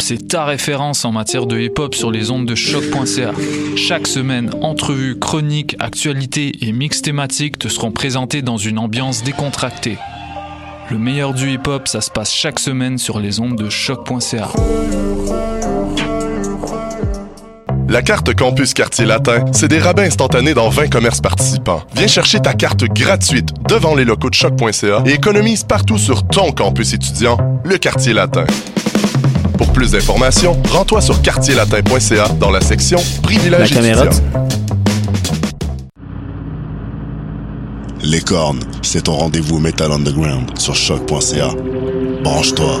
c'est ta référence en matière de hip-hop sur les ondes de choc.ca. Chaque semaine, entrevues, chroniques, actualités et mix thématiques te seront présentés dans une ambiance décontractée. Le meilleur du hip-hop, ça se passe chaque semaine sur les ondes de choc.ca. La carte Campus Quartier Latin, c'est des rabais instantanés dans 20 commerces participants. Viens chercher ta carte gratuite devant les locaux de choc.ca et économise partout sur ton campus étudiant, le Quartier Latin. Pour plus d'informations, rends-toi sur quartierlatin.ca dans la section Privilèges étudiants. Les cornes, c'est ton rendez-vous Metal Underground sur choc.ca. Branche-toi.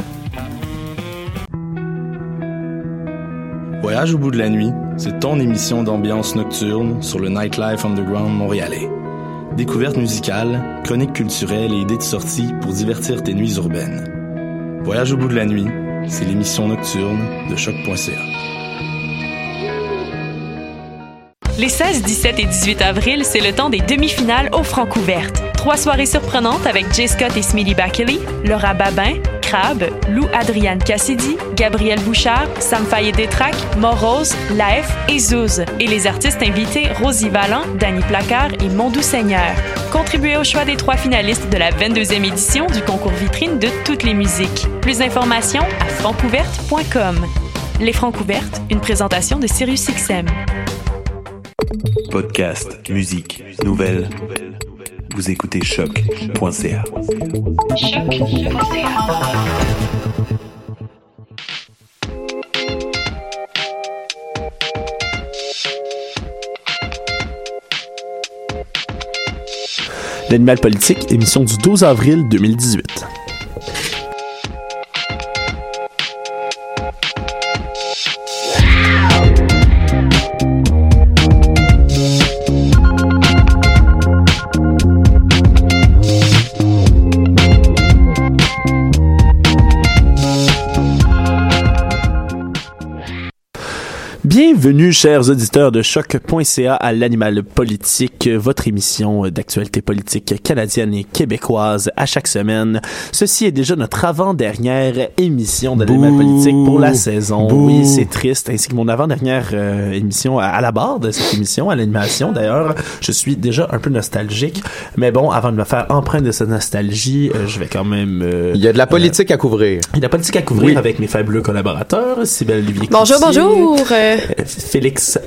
Voyage au bout de la nuit, c'est ton émission d'ambiance nocturne sur le Nightlife Underground montréalais. Découvertes musicales, chroniques culturelles et idées de sortie pour divertir tes nuits urbaines. Voyage au bout de la nuit, c'est l'émission nocturne de choc.ca. Les 16, 17 et 18 avril, c'est le temps des demi-finales au Francouvertes. Trois soirées surprenantes avec Jay Scott et Smitty Bakley, Laura Babin, Crab, Lou Adriane Cassidy, Gabriel Bouchard, Sam Fayet Détrac, Morose, Laef et Zouz. Et les artistes invités Rosie Vallant, Danny Placard et Mondou Seigneur. Contribuez au choix des trois finalistes de la 22e édition du concours vitrine de toutes les musiques. Plus d'informations à francouverte.com. Les Francouvertes, une présentation de Sirius XM. Podcast, musique, nouvelles. Vous écoutez choc.ca. L'animal politique, émission du 12 avril 2018. Bienvenue, chers auditeurs de choc.ca à l'animal politique, votre émission d'actualité politique canadienne et québécoise à chaque semaine. Ceci est déjà notre avant-dernière émission de l'animal politique pour la saison. Oui, c'est triste, ainsi que mon avant-dernière euh, émission à, la barre de cette émission, à l'animation d'ailleurs. Je suis déjà un peu nostalgique, mais bon, avant de me faire empreinte de cette nostalgie, euh, je vais quand même... Euh, il y a de la politique à couvrir. Il y a de la politique à couvrir avec mes fabuleux collaborateurs, Sybelle Olivier Bonjour, bonjour. Félix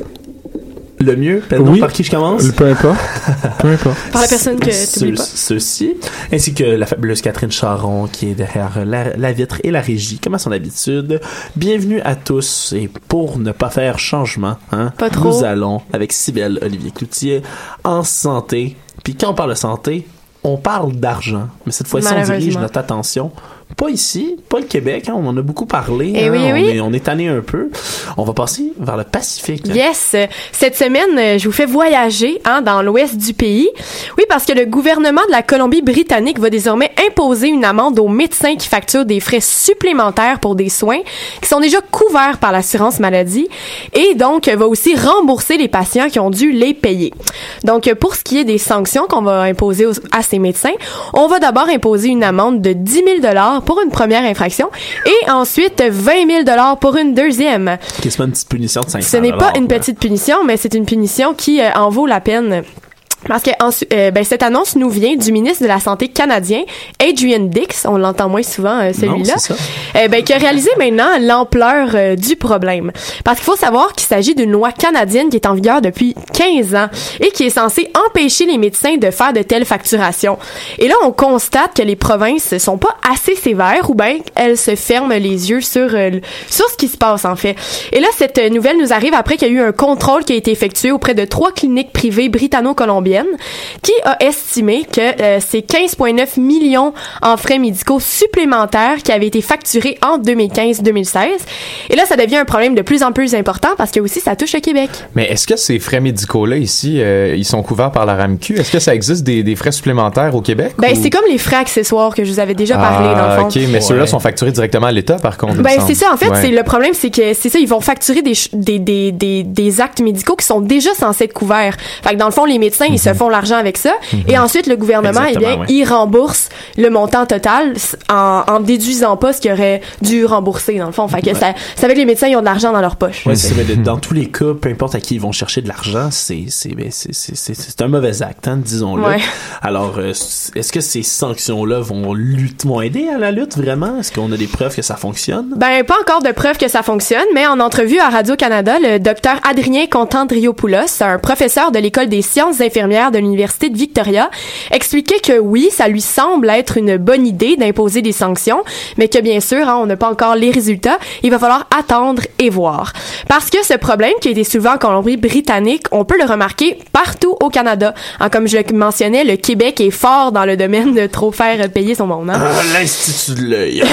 le mieux, pardon, Oui. par qui je commence? Peu importe. Peu importe. Par la personne que t'oublies pas. Ceux-ci, ainsi que la fabuleuse Catherine Charon qui est derrière la, la vitre et la régie, comme à son habitude. Bienvenue à tous et pour ne pas faire changement, hein, Pas trop. nous allons avec Cybelle Olivier Cloutier en santé. Puis quand on parle de santé, on parle d'argent, mais cette fois-ci on dirige notre attention pas ici, pas le Québec, hein, on en a beaucoup parlé. Eh hein, oui, eh on, oui. Est, on est tanné un peu. On va passer vers le Pacifique. Yes, cette semaine, euh, je vous fais voyager hein, dans l'ouest du pays. Oui, parce que le gouvernement de la Colombie-Britannique va désormais imposer une amende aux médecins qui facturent des frais supplémentaires pour des soins qui sont déjà couverts par l'assurance maladie et donc euh, va aussi rembourser les patients qui ont dû les payer. Donc, euh, pour ce qui est des sanctions qu'on va imposer aux- à ces médecins, on va d'abord imposer une amende de 10 000 pour une première infraction et ensuite 20 000 pour une deuxième. Qu'est-ce pas une petite punition de 500 Ce n'est pas une petite punition, mais c'est une punition qui euh, en vaut la peine. Parce que euh, ben, cette annonce nous vient du ministre de la Santé canadien, Adrian Dix, on l'entend moins souvent euh, celui-là, euh, ben, qui a réalisé maintenant l'ampleur euh, du problème. Parce qu'il faut savoir qu'il s'agit d'une loi canadienne qui est en vigueur depuis 15 ans et qui est censée empêcher les médecins de faire de telles facturations. Et là, on constate que les provinces sont pas assez sévères ou bien elles se ferment les yeux sur, euh, sur ce qui se passe en fait. Et là, cette nouvelle nous arrive après qu'il y a eu un contrôle qui a été effectué auprès de trois cliniques privées britanno-colombiennes qui a estimé que euh, c'est 15,9 millions en frais médicaux supplémentaires qui avaient été facturés en 2015-2016. Et là, ça devient un problème de plus en plus important parce que aussi, ça touche le Québec. Mais est-ce que ces frais médicaux-là, ici, euh, ils sont couverts par la RAMQ? Est-ce que ça existe des, des frais supplémentaires au Québec? Ben, ou- c'est comme les frais accessoires que je vous avais déjà parlé, dans le Ah, fond. OK, mais ceux-là sont facturés directement à l'État, par contre. Ben c'est ça en fait, Ouais. c'est le problème c'est que c'est ça ils vont facturer des des des des actes médicaux qui sont déjà censés être couverts. Fait que dans le fond les médecins ils se font l'argent avec ça et ensuite le gouvernement eh bien ouais. il rembourse le montant total en en déduisant pas ce qu'il aurait dû rembourser dans le fond. Fait que ça ça fait que les médecins ils ont de l'argent dans leur poche. Ouais, mais dans tous les cas, peu importe à qui ils vont chercher de l'argent, c'est c'est ben, c'est c'est c'est- c'est un mauvais acte, hein, disons-le. Ouais. Alors, euh, est-ce que ces sanctions-là vont lutter, vont aider à la lutte vraiment? Est-ce qu'on a des preuves que ça fonctionne? Ben, pas encore de preuves que ça fonctionne, mais en entrevue à Radio-Canada, le docteur Adrien Contandriopoulos, un professeur de l'École des sciences infirmières de l'Université de Victoria, expliquait que oui, ça lui semble être une bonne idée d'imposer des sanctions, mais que bien sûr, hein, on n'a pas encore les résultats. Il va falloir attendre et voir. Parce que ce problème qui a été soulevé en Colombie-Britannique, on peut le remarquer partout au Canada. Hein, comme je le mentionnais, le Québec est fort dans le domaine de trop faire payer son monde. Hein. Ah, L'Institut de l'œil.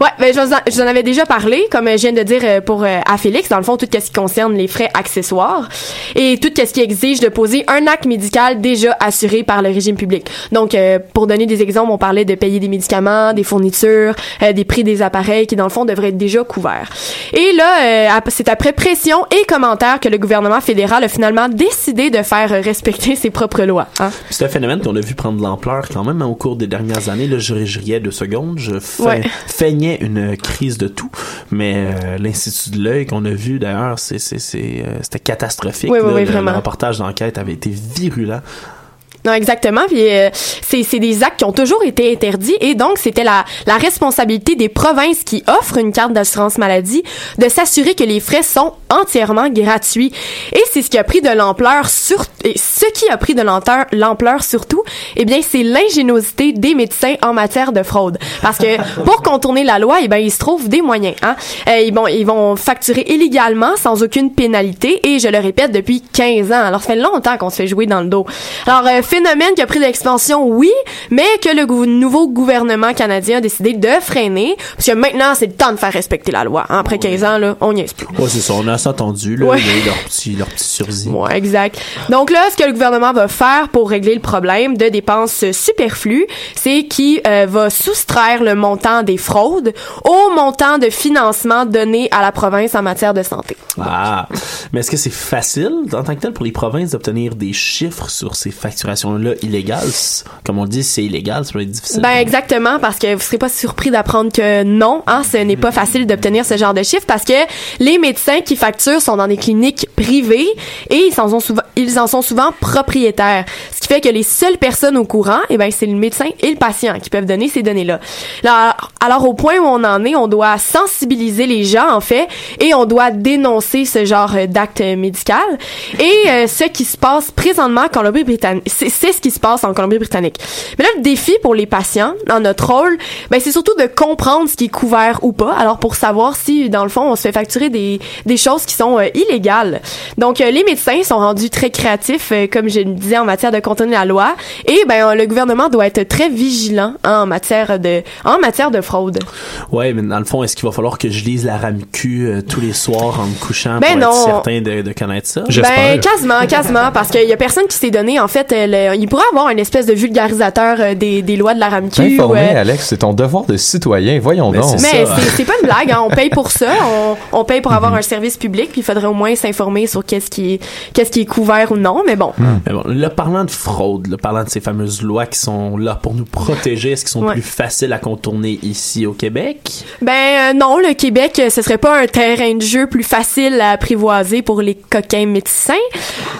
Ouais, ben je vous en, je vous en avais déjà parlé, comme je viens de dire euh, pour euh, à Félix, dans le fond tout ce qui concerne les frais accessoires et tout ce qui exige de poser un acte médical déjà assuré par le régime public. Donc euh, pour donner des exemples, on parlait de payer des médicaments, des fournitures, euh, des prix des appareils qui dans le fond devraient être déjà couverts. Et là, euh, c'est après pression et commentaires que le gouvernement fédéral a finalement décidé de faire respecter ses propres lois. Hein? C'est un phénomène qu'on a vu prendre de l'ampleur quand même hein, au cours des dernières années. Là, je, je riais deux secondes, je Ouais. feignais une crise de tout, mais l'Institut de l'œil qu'on a vu d'ailleurs, c'était catastrophique. Oui, oui, là. oui, le, vraiment. le reportage d'enquête avait été virulent. Non, exactement. Puis euh, c'est c'est des actes qui ont toujours été interdits et donc c'était la la responsabilité des provinces qui offrent une carte d'assurance maladie de s'assurer que les frais sont entièrement gratuits. Et c'est ce qui a pris de l'ampleur sur et ce qui a pris de l'ampleur l'ampleur surtout, eh bien c'est l'ingéniosité des médecins en matière de fraude. Parce que pour contourner la loi, eh bien il se trouve des moyens. Hein? Euh, ils vont ils vont facturer illégalement sans aucune pénalité et je le répète depuis 15 ans. Alors ça fait longtemps qu'on se fait jouer dans le dos. Alors euh, phénomène qui a pris de l'expansion, oui, mais que le gou- nouveau gouvernement canadien a décidé de freiner, parce que maintenant, c'est le temps de faire respecter la loi. hein. Après 15 ans, là, on n'y est plus. Ouais, c'est ça, on a assez entendu, là, Ouais. a leur petit, leur petit sursis. Ouais, exact. Donc là, ce que le gouvernement va faire pour régler le problème de dépenses superflues, c'est qu'il euh, va soustraire le montant des fraudes au montant de financement donné à la province en matière de santé. Ah, mais est-ce que c'est facile en tant que tel pour les provinces d'obtenir des chiffres sur ces facturations-là illégales? C- Comme on dit, c'est illégal, ça peut être difficile. Ben exactement parce que vous serez pas surpris d'apprendre que non, hein, ce n'est pas facile d'obtenir ce genre de chiffres parce que les médecins qui facturent sont dans des cliniques privées et ils en sont souvent ils en sont souvent propriétaires. Ce qui fait que les seules personnes au courant, eh ben c'est le médecin et le patient qui peuvent donner ces données-là. Là, alors au point où on en est, on doit sensibiliser les gens en fait et on doit dénoncer ce genre euh, d'acte médical et euh, ce qui se passe présentement en Colombie-Britannique, c'est ce qui se passe en Colombie-Britannique. Mais là le défi pour les patients dans notre rôle, ben c'est surtout de comprendre ce qui est couvert ou pas. Alors pour savoir si dans le fond on se fait facturer des des choses qui sont euh, illégales. Donc euh, les médecins sont rendus très créatifs euh, comme je le disais en matière de contourner la loi et ben euh, le gouvernement doit être très vigilant hein, en matière de en matière de fraude. Ouais, mais dans le fond, est-ce qu'il va falloir que je lise la RAMQ euh, tous les soirs en me couchant Ben pour non. être certain de, de connaître ça? Ben, quasiment, quasiment, parce qu'il y a personne qui s'est donné, en fait, euh, le- il pourrait avoir une espèce de vulgarisateur euh, des, des lois de la RAMQ. T'informer, ouais. Alex, c'est ton devoir de citoyen. Voyons Mais donc. Mais c'est- pas une blague, hein. on paye pour ça, on, on paye pour avoir un service public, puis il faudrait au moins s'informer sur qu'est-ce qui est qu'est-ce qui est couvert ou non, mais bon. Mais bon, là, parlant de fraude, là, parlant de ces fameuses lois qui sont là pour nous protéger, est-ce qu'ils sont Ouais. plus faciles à contourner ici au Québec? Ben euh, non, le Québec, euh, ce serait pas un terrain de jeu plus facile à apprivoiser pour les coquins médecins,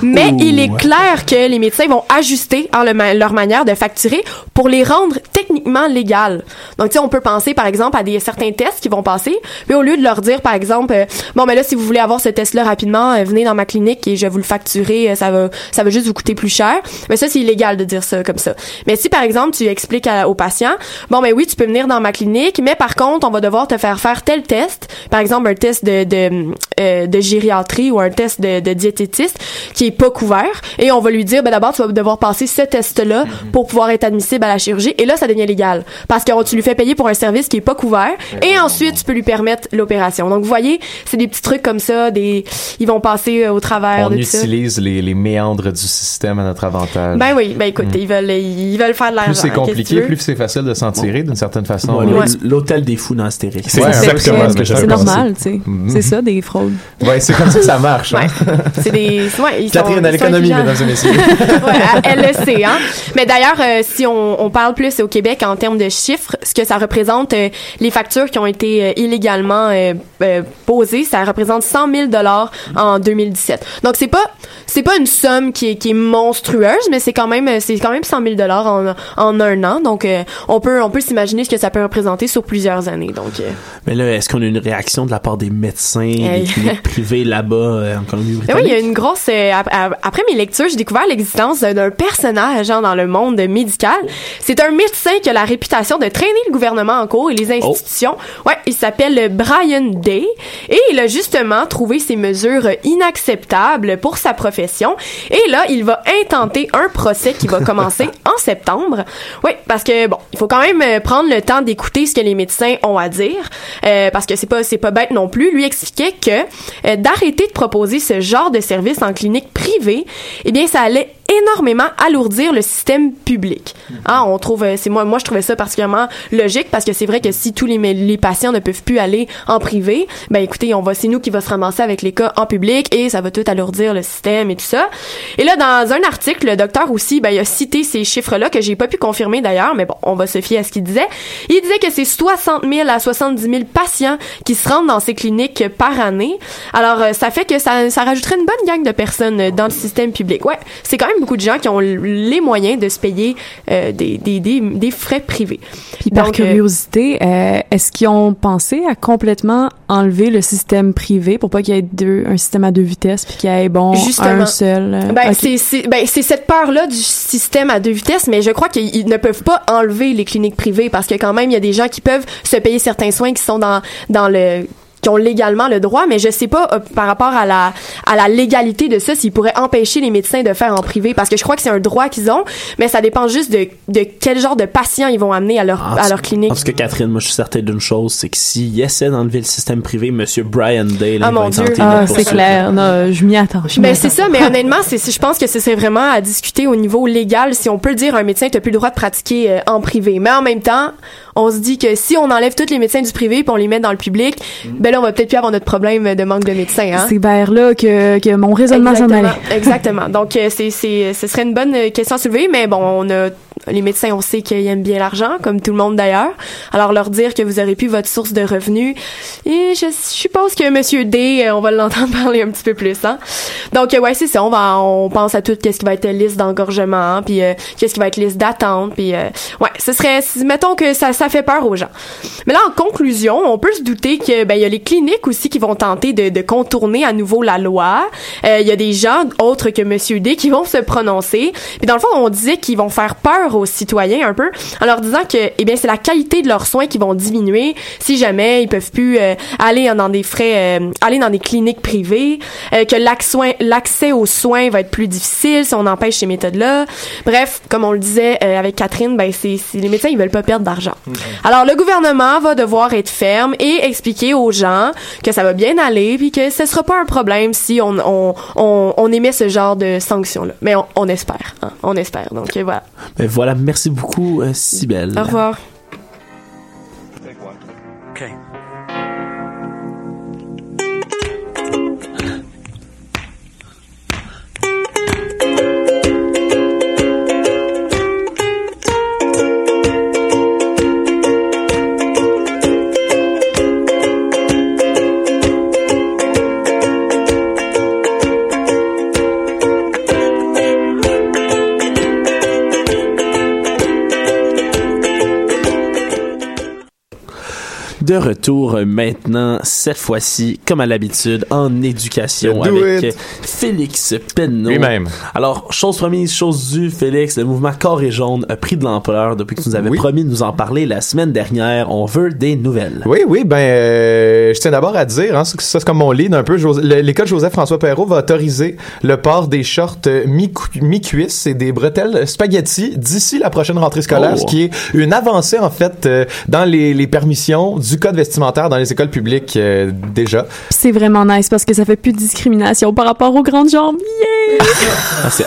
mais Ouh, il est clair que les médecins vont ajuster leur manière de facturer pour les rendre techniquement légales. Donc tu sais, on peut penser par exemple à des certains tests qui vont passer, mais au lieu de leur dire par exemple, euh, bon ben là si vous voulez avoir ce test-là rapidement, euh, venez dans ma clinique et je vais vous le facturer, euh, ça va ça va juste vous coûter plus cher. Mais ça, c'est illégal de dire ça comme ça. Mais si, par exemple, tu expliques à- au patient, bon, ben oui, tu peux venir dans ma clinique, mais par contre, on va devoir te faire faire tel test. Par exemple, un test de, de, de gériatrie ou un test de, de diététiste qui est pas couvert. Et on va lui dire, ben d'abord, tu vas devoir passer ce test-là pour pouvoir être admissible à la chirurgie. Et là, ça devient légal. Parce que tu lui fais payer pour un service qui est pas couvert. Et ensuite, tu peux lui permettre l'opération. Donc, vous voyez, c'est des petits trucs comme ça, des, ils vont passer euh, au travers On de tout ça. utilise les, les méandres du système à notre avantage. Ben oui, ben écoute, Mm. ils veulent, ils veulent faire de l'argent. plus c'est compliqué, plus c'est facile de s'en tirer d'une certaine façon. Ouais. L'hôtel des fous dans Astérix. C'est exactement ce que C'est j'avais normal, tu sais. Mhm. C'est ça, des fraudes. Ouais, c'est comme ça que ça marche. hein. C'est des, ouais, ils Catherine sont, à l'économie, mesdames et messieurs. ouais, à- elle le sait, hein. Mais d'ailleurs, euh, si on, on parle plus au Québec en termes de chiffres, ce que ça représente, euh, les factures qui ont été euh, illégalement posées, ça représente 100 000 dollars en 2017. Donc c'est pas, c'est pas une somme qui est, qui est monstrueuse, mais c'est quand même, c'est quand même 100 000 dollars en, en un an. Donc on peut, on peut s'imaginer ce que ça peut représenter sur plusieurs années. Donc Mais là, est-ce qu'on a une réaction de la part des médecins, Hey. des cliniques privées là-bas en Ben oui, il y Colombie-Britannique? a une grosse. ap- ap- après mes lectures, j'ai découvert l'existence d'un personnage genre, dans le monde médical. C'est un médecin qui a la réputation de traîner le gouvernement en cours et les institutions. Ouais, il s'appelle Brian Day et il a justement trouvé ces mesures inacceptables pour sa profession. Et là, il va intenter un procès qui va commencer en septembre. Oui, parce que bon, il faut quand même euh, prendre le temps d'écouter ce que les médecins ont à dire, euh, parce que c'est pas c'est pas bête non plus. Lui expliquait que euh, d'arrêter de proposer ce genre de service en clinique privée, eh bien, ça allait énormément alourdir le système public. Hein, on trouve, euh, c'est moi, moi je trouvais ça particulièrement logique parce que c'est vrai que si tous les, les patients ne peuvent plus aller en privé, ben écoutez, on va, c'est nous qui va se ramasser avec les cas en public et ça va tout alourdir le système et tout ça. Et là, dans un article, le docteur aussi, ben il a cité ces chiffres-là que j'ai pas pu confirmer d'ailleurs, mais bon, on va se fier à ce qu'il disait. Il disait que c'est 60 000 à 70 000 patients qui se rendent dans ces cliniques par année. Alors, euh, ça fait que ça, ça rajouterait une bonne gang de personnes dans le système public. Ouais, c'est quand même beaucoup de gens qui ont les moyens de se payer euh, des, des, des, des frais privés. Puis par Donc, euh, curiosité, euh, est-ce qu'ils ont pensé à complètement enlever le système privé pour pas qu'il y ait deux, un système à deux vitesses puis qu'il y ait bon Justement. un seul Ben, ok. c'est, c'est, ben, c'est cette peur-là du système à deux vitesses, mais je crois qu'ils ils ne peuvent pas enlever les cliniques privées parce que quand même, il y a des gens qui peuvent se payer certains soins qui sont dans, dans le qui ont légalement le droit, mais je sais pas euh, par rapport à la à la légalité de ça s'ils pourraient empêcher les médecins de faire en privé parce que je crois que c'est un droit qu'ils ont, mais ça dépend juste de, de quel genre de patients ils vont amener à leur En à leur clinique. En tout cas, Catherine, moi, je suis certain d'une chose, c'est que s'il essaie d'enlever le système privé, Monsieur Brian Day, là, Ah, il mon Dieu. Ah, c'est clair. Non, je m'y attends. je m'y Ben c'est ça, mais honnêtement, c'est, c'est- je pense que ce serait vraiment à discuter au niveau légal si on peut le dire à un médecin, t'as plus le droit de pratiquer euh, en privé. Mais en même temps, on se dit que si on enlève tous les médecins du privé puis on les met dans le public, ben là on va peut-être plus avoir notre problème de manque de médecins. Hein? C'est vers là que, que mon raisonnement s'en Exactement, allait. exactement. Donc euh, c'est c'est ce serait une bonne question à soulever, mais bon, on a les médecins, on sait qu'ils aiment bien l'argent, comme tout le monde d'ailleurs. Alors leur dire que vous aurez plus votre source de revenus, et je suppose que Monsieur D, euh, on va l'entendre parler un petit peu plus, hein. Donc euh, ouais, c'est ça. On va, on pense à tout qu'est-ce qui va être liste d'engorgement, puis euh, qu'est-ce qui va être liste d'attente, puis euh, ouais, ce serait, mettons que ça, ça fait peur aux gens. Mais là, en conclusion, on peut se douter que ben il y a les cliniques aussi qui vont tenter de, de contourner à nouveau la loi. Euh, Il y a des gens autres que Monsieur D qui vont se prononcer. Puis dans le fond, on disait qu'ils vont faire peur aux citoyens un peu en leur disant que eh bien c'est la qualité de leurs soins qui vont diminuer si jamais ils peuvent plus euh, aller dans des frais, euh, aller dans des cliniques privées, euh, que l'accès aux soins va être plus difficile si on empêche ces méthodes-là. Bref, comme on le disait euh, avec Catherine, ben c'est les médecins ils veulent pas perdre d'argent. Alors le gouvernement va devoir être ferme et expliquer aux gens que ça va bien aller puis que ce sera pas un problème si on on, on, on émet ce genre de sanctions là. Mais on, on espère, hein, on espère. Donc euh, voilà. Voilà, merci beaucoup, euh, Cybèle. Au revoir. De retour maintenant, cette fois-ci, comme à l'habitude, en éducation Do avec it. Félix Penneau. Lui-même. Alors, chose promise, chose due, Félix, le mouvement Corps et Jaune a pris de l'ampleur depuis que tu nous avais Oui. promis de nous en parler la semaine dernière. On veut des nouvelles. Oui, oui, ben, euh, je tiens d'abord à dire, hein, ça c'est comme mon lead un peu, l'école Joseph-François Perrault va autoriser le port des shorts euh, mi-cu- mi-cuisse et des bretelles spaghetti d'ici la prochaine rentrée scolaire, Oh. ce qui est une avancée, en fait, euh, dans les, les permissions du code vestimentaire dans les écoles publiques euh, déjà. C'est vraiment nice parce que ça fait plus de discrimination par rapport aux grandes jambes. Yeah!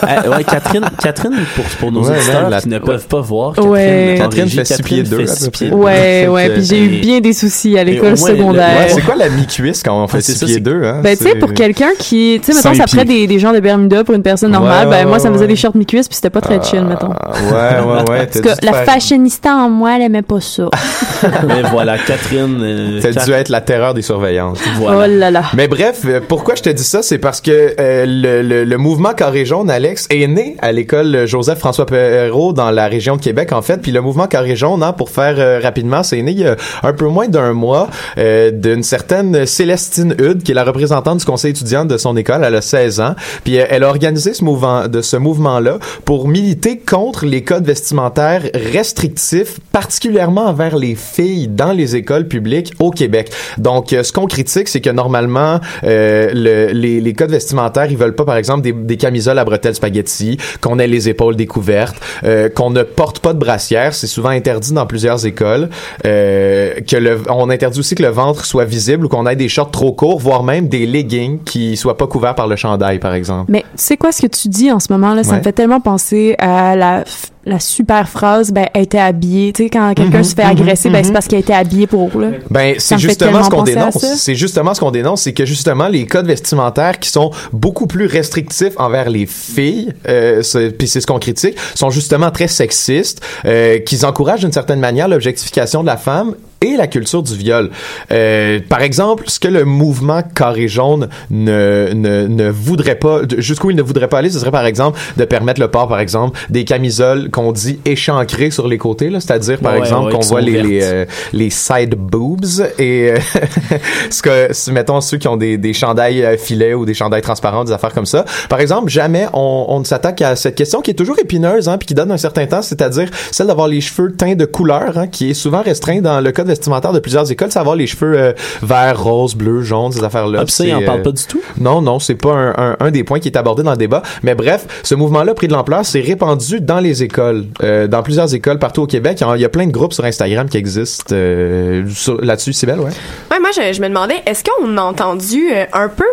Ah, ah, ouais, Catherine, Catherine, pour, pour nos Ouais, auditeurs la- qui ne ouais. peuvent pas voir, Catherine, Ouais. Catherine régie, fait pieds deux, fait à peu six près. pieds deux. Ouais, Fait ouais, puis j'ai eu bien des soucis à l'école secondaire. Ouais, c'est quoi la mi-cuisse quand on fait Ouais, c'est 6 ça, pieds c'est- 2? Hein? Ben, tu sais, pour quelqu'un qui, tu sais, mettons, ça ferait pieds. des, des genres de Bermuda pour une personne normale, Ouais, ben, moi, ouais, ça me faisait ouais. des shorts mi-cuisse puis c'était pas très chill, mettons. Ah, ouais, ouais, ouais. Parce que la fashionista en moi, elle aimait pas ça. Mais voilà, Catherine. Euh, T'as dû être la terreur des surveillances. Voilà. Oh là là. Mais bref, euh, pourquoi je te dis ça, c'est parce que euh, le, le, le mouvement Carré Jaune, Alex, est né à l'école Joseph-François Perrault dans la région de Québec, en fait. Puis le mouvement Carré Jaune, hein, pour faire euh, rapidement, c'est né il y a un peu moins d'un mois euh, d'une certaine Célestine Hude, qui est la représentante du conseil étudiant de son école. Elle a 16 ans. Puis euh, elle a organisé ce mouvement, de ce mouvement-là pour militer contre les codes vestimentaires restrictifs, particulièrement envers les filles dans les écoles publiques au Québec. Donc, euh, ce qu'on critique, c'est que normalement, euh, le- les, les codes vestimentaires, ils veulent pas, par exemple, des, des camisoles à bretelles spaghetti, qu'on ait les épaules découvertes, euh, qu'on ne porte pas de brassière. C'est souvent interdit dans plusieurs écoles. Euh, que le, on interdit aussi que le ventre soit visible ou qu'on ait des shorts trop courts, voire même des leggings qui soient pas couverts par le chandail, par exemple. Mais sais quoi, ce que tu dis en ce moment, là, ça Ouais. me fait tellement penser à la, la super phrase, ben, elle était habillée. Tu sais, quand quelqu'un Mhm, se fait mhm, agresser, ben, mhm. c'est parce qu'elle était habillée pour, là. Ben, c'est justement ce qu'on dénonce. C'est justement ce qu'on dénonce, c'est que justement les codes vestimentaires qui sont beaucoup plus restrictifs envers les filles, euh, puis c'est ce qu'on critique, sont justement très sexistes, euh, qu'ils encouragent d'une certaine manière l'objectification de la femme et la culture du viol. Euh, par exemple, ce que le mouvement carré jaune ne, ne, ne voudrait pas, jusqu'où il ne voudrait pas aller, ce serait par exemple de permettre le port, par exemple, des camisoles qu'on dit échancrées sur les côtés, c'est-à-dire par Ouais, exemple ouais, qu'on voit les, les, euh, les side boobs et euh, ce que mettons ceux qui ont des, des chandails euh, filets ou des chandails transparents des affaires comme ça par exemple jamais on, on ne s'attaque à cette question qui est toujours épineuse hein, puis qui donne un certain temps c'est-à-dire celle d'avoir les cheveux teints de couleur hein, qui est souvent restreint dans le code vestimentaire de plusieurs écoles c'est avoir les cheveux euh, vert rose bleu jaune ces affaires là Ah, ça, il en parle pas du tout? non non c'est pas un, un, un des points qui est abordé dans le débat. Mais bref ce mouvement là pris de l'ampleur c'est répandu dans les écoles euh, dans plusieurs écoles partout au Québec. Il y a- plein de groupes sur Instagram qui existent euh, là-dessus c'est belle ouais. Ouais, moi, je, je me demandais, est-ce qu'on a entendu euh, un peu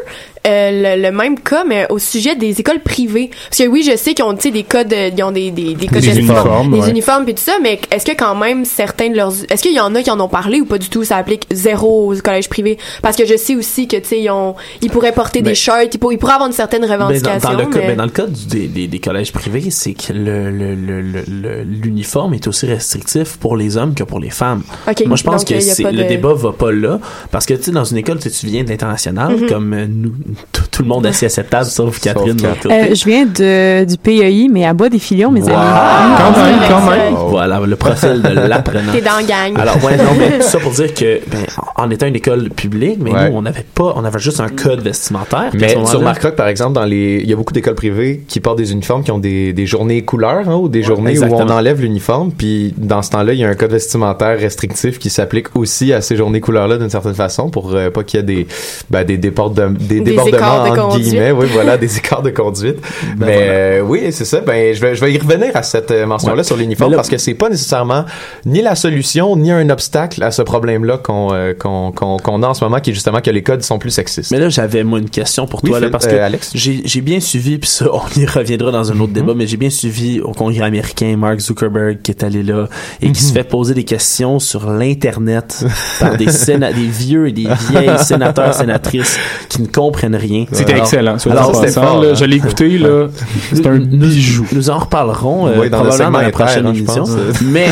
euh, le, le même cas, mais au sujet des écoles privées? Parce que oui, je sais qu'ils ont, tu sais, des codes, euh, ils ont des, des, des codes Des uniformes, des ouais. uniformes et tout ça, mais est-ce que quand même certains de leurs, est-ce qu'il y en a qui en ont parlé ou pas du tout? Ça applique zéro aux collèges privés? Parce que je sais aussi que, tu sais, ils ont, ils pourraient porter Ben- des shirts, ils, pour- ils pourraient avoir une certaine Ben, dans, revendication. dans le cas, mais- ben, dans le cas du- des, des, des collèges privés, c'est que le, le, le, le- le- l'uniforme est aussi restrictif pour les hommes que pour les femmes. Ok, Moi, je pense donc, que le de- débat va pas là. Parce que, tu sais, dans une école, tu viens de l'international, Mhm. comme euh, nous, tout, tout le monde assis à cette table, sauf Catherine. Euh, je viens de, du PEI, mais à bas des filions, mes Wow. amis. Quand même, c'est quand même. Voilà, le profil de l'apprenant. T'es dans gang. Alors, ouais, non, mais tout ça pour dire que, ben, en étant une école publique, mais Ouais. nous, on n'avait pas, on avait juste un code vestimentaire. Mais tu remarqueras que, par exemple, dans les, il y a beaucoup d'écoles privées qui portent des uniformes qui ont des, des journées couleurs, hein, ou des journées où on enlève l'uniforme. Puis, dans ce temps-là, il y a un code vestimentaire restrictif qui s'applique aussi à ces journées couleurs-là d'une certaine façon pour euh, pas qu'il y ait des, ben, des, déport- de- des Des débordements, écarts de entre conduite. guillemets. Oui, voilà, des écarts de conduite. Ben Mais, voilà. euh, oui, c'est ça. Ben, je vais, je vais y revenir à cette euh, mention-là Ouais. sur l'uniforme là- parce que c'est pas nécessairement ni la solution, ni un obstacle à ce problème-là qu'on, euh, qu'on, qu'on, qu'on a en ce moment, qui est justement que les codes sont plus sexistes. Mais là, j'avais moi une question pour Oui, toi là, parce que Alex? j'ai j'ai bien suivi puis ça on y reviendra dans un autre débat mais j'ai bien suivi au congrès américain Mark Zuckerberg qui est allé là et qui se fait poser des questions sur l'internet par des séna- des vieux et des vieilles sénateurs sénatrices qui ne comprennent rien. C'était Alors- excellent. Alors, c'était fort, là, hein. je l'ai écouté, là. C'est un nous, bijou. nous en reparlerons euh, Oui, dans le probablement dans la prochaine hein, émission. pense. mais,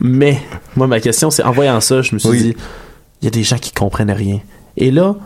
mais, moi, ma question, c'est en voyant ça, je me suis Oui. dit, il y a des gens qui comprennent rien. Et là,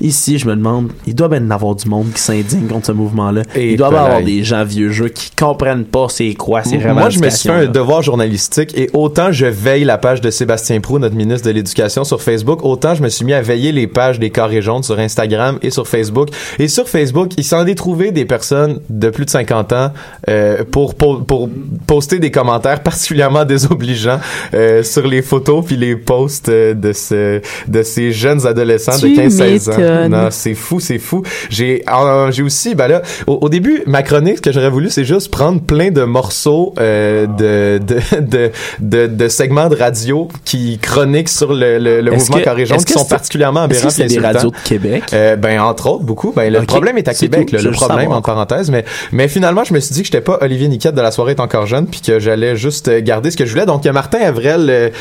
ici, je me demande, il doit bien y avoir du monde qui s'indigne contre ce mouvement-là. Il doit bien avoir des gens vieux jeux qui comprennent pas c'est quoi ces Moi, je me suis fait un devoir journalistique et autant je veille la page de Sébastien Prou, notre ministre de l'Éducation, sur Facebook, autant je me suis mis à veiller les pages des carrés jaunes sur Instagram et sur Facebook. Et sur Facebook, il s'en est trouvé des personnes de plus de 50 ans euh, pour, pour, pour poster des commentaires particulièrement désobligeants euh, sur les photos puis les posts euh, de, ce, de ces jeunes adolescents Tu de 15-16 ans. M'étonnes. Non, c'est fou, c'est fou. J'ai euh, j'ai aussi, ben là, au, au début, ma chronique, ce que j'aurais voulu, c'est juste prendre plein de morceaux euh, de, de, de, de, de segments de radio qui chroniquent sur le, le, mouvement que- carré jaune qui sont particulièrement est-ce que aberrants c'est des radios de Québec? Euh, ben, entre autres, beaucoup. Ben, le problème est à Québec, là, le problème, en parenthèse. Mais, mais finalement, je me suis dit que j'étais pas Olivier Niquette de la soirée est encore jeune, puis que j'allais juste euh, garder ce que je voulais. Donc, il y a Martin Avrel,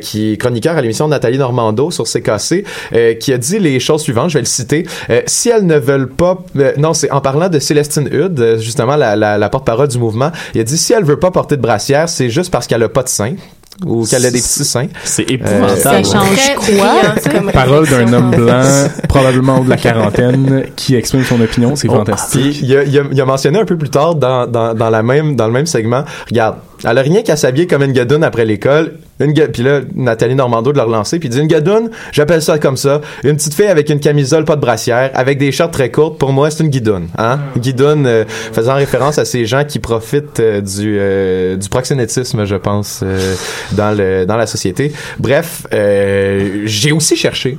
qui est chroniqueur à l'émission de Nathalie Normando sur CKC, qui a dit les choses suivantes. Je vais le citer. Euh, si elles ne veulent pas, euh, non, c'est en parlant de Célestine Hude, euh, justement la, la, la porte-parole du mouvement. Il a dit si elle veut pas porter de brassière, c'est juste parce qu'elle a pas de seins ou qu'elle a des petits seins. C'est Euh, épouvantable. Ça change quoi? Parole d'un homme blanc, probablement de la quarantaine, qui exprime son opinion. C'est Oh, fantastique. Puis il a, il, a, il a mentionné un peu plus tard dans, dans, dans, la même, dans le même segment, regarde, elle a rien qu'à s'habiller comme une gadoune après l'école. Une puis là, Nathalie Normando de la relancer, puis il dit une gadoune, j'appelle ça comme ça. Une petite fille avec une camisole, pas de brassière, avec des shorts très courtes, pour moi, c'est une guidoune. Hein? Guidoune, euh, faisant référence à ces gens qui profitent euh, du, euh, du proxénétisme, je pense, euh, dans, le, dans la société. Bref, euh, j'ai aussi cherché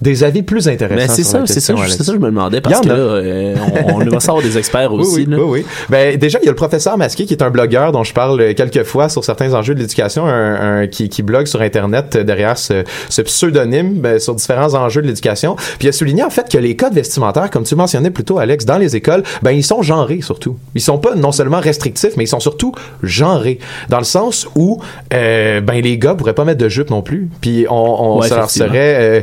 des avis plus intéressants. C'est ça, c'est ça, ça je me demandais parce que là, euh, on, on va savoir des experts aussi. oui, là. oui, oui. Ben, déjà, il y a le professeur Masqué qui est un blogueur dont je parle quelques fois sur certains enjeux de l'éducation, un, un- qui, qui blogue sur Internet derrière ce, ce pseudonyme ben, sur différents enjeux de l'éducation. Puis il a souligné en fait que les codes vestimentaires, comme tu mentionnais plus tôt, Alex, dans les écoles, ben ils sont genrés surtout. Ils sont pas non seulement restrictifs, mais ils sont surtout genrés. Dans le sens où euh, ben les gars pourraient pas mettre de jupe non plus. Puis on, on Ouais, ça leur serait euh,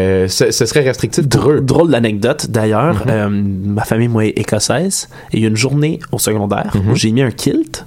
euh, ce, ce serait restrictif pour eux. Drôle d'anecdote d'ailleurs, Mhm. euh, ma famille moi est écossaise et il y a une journée au secondaire Mhm. où j'ai mis un kilt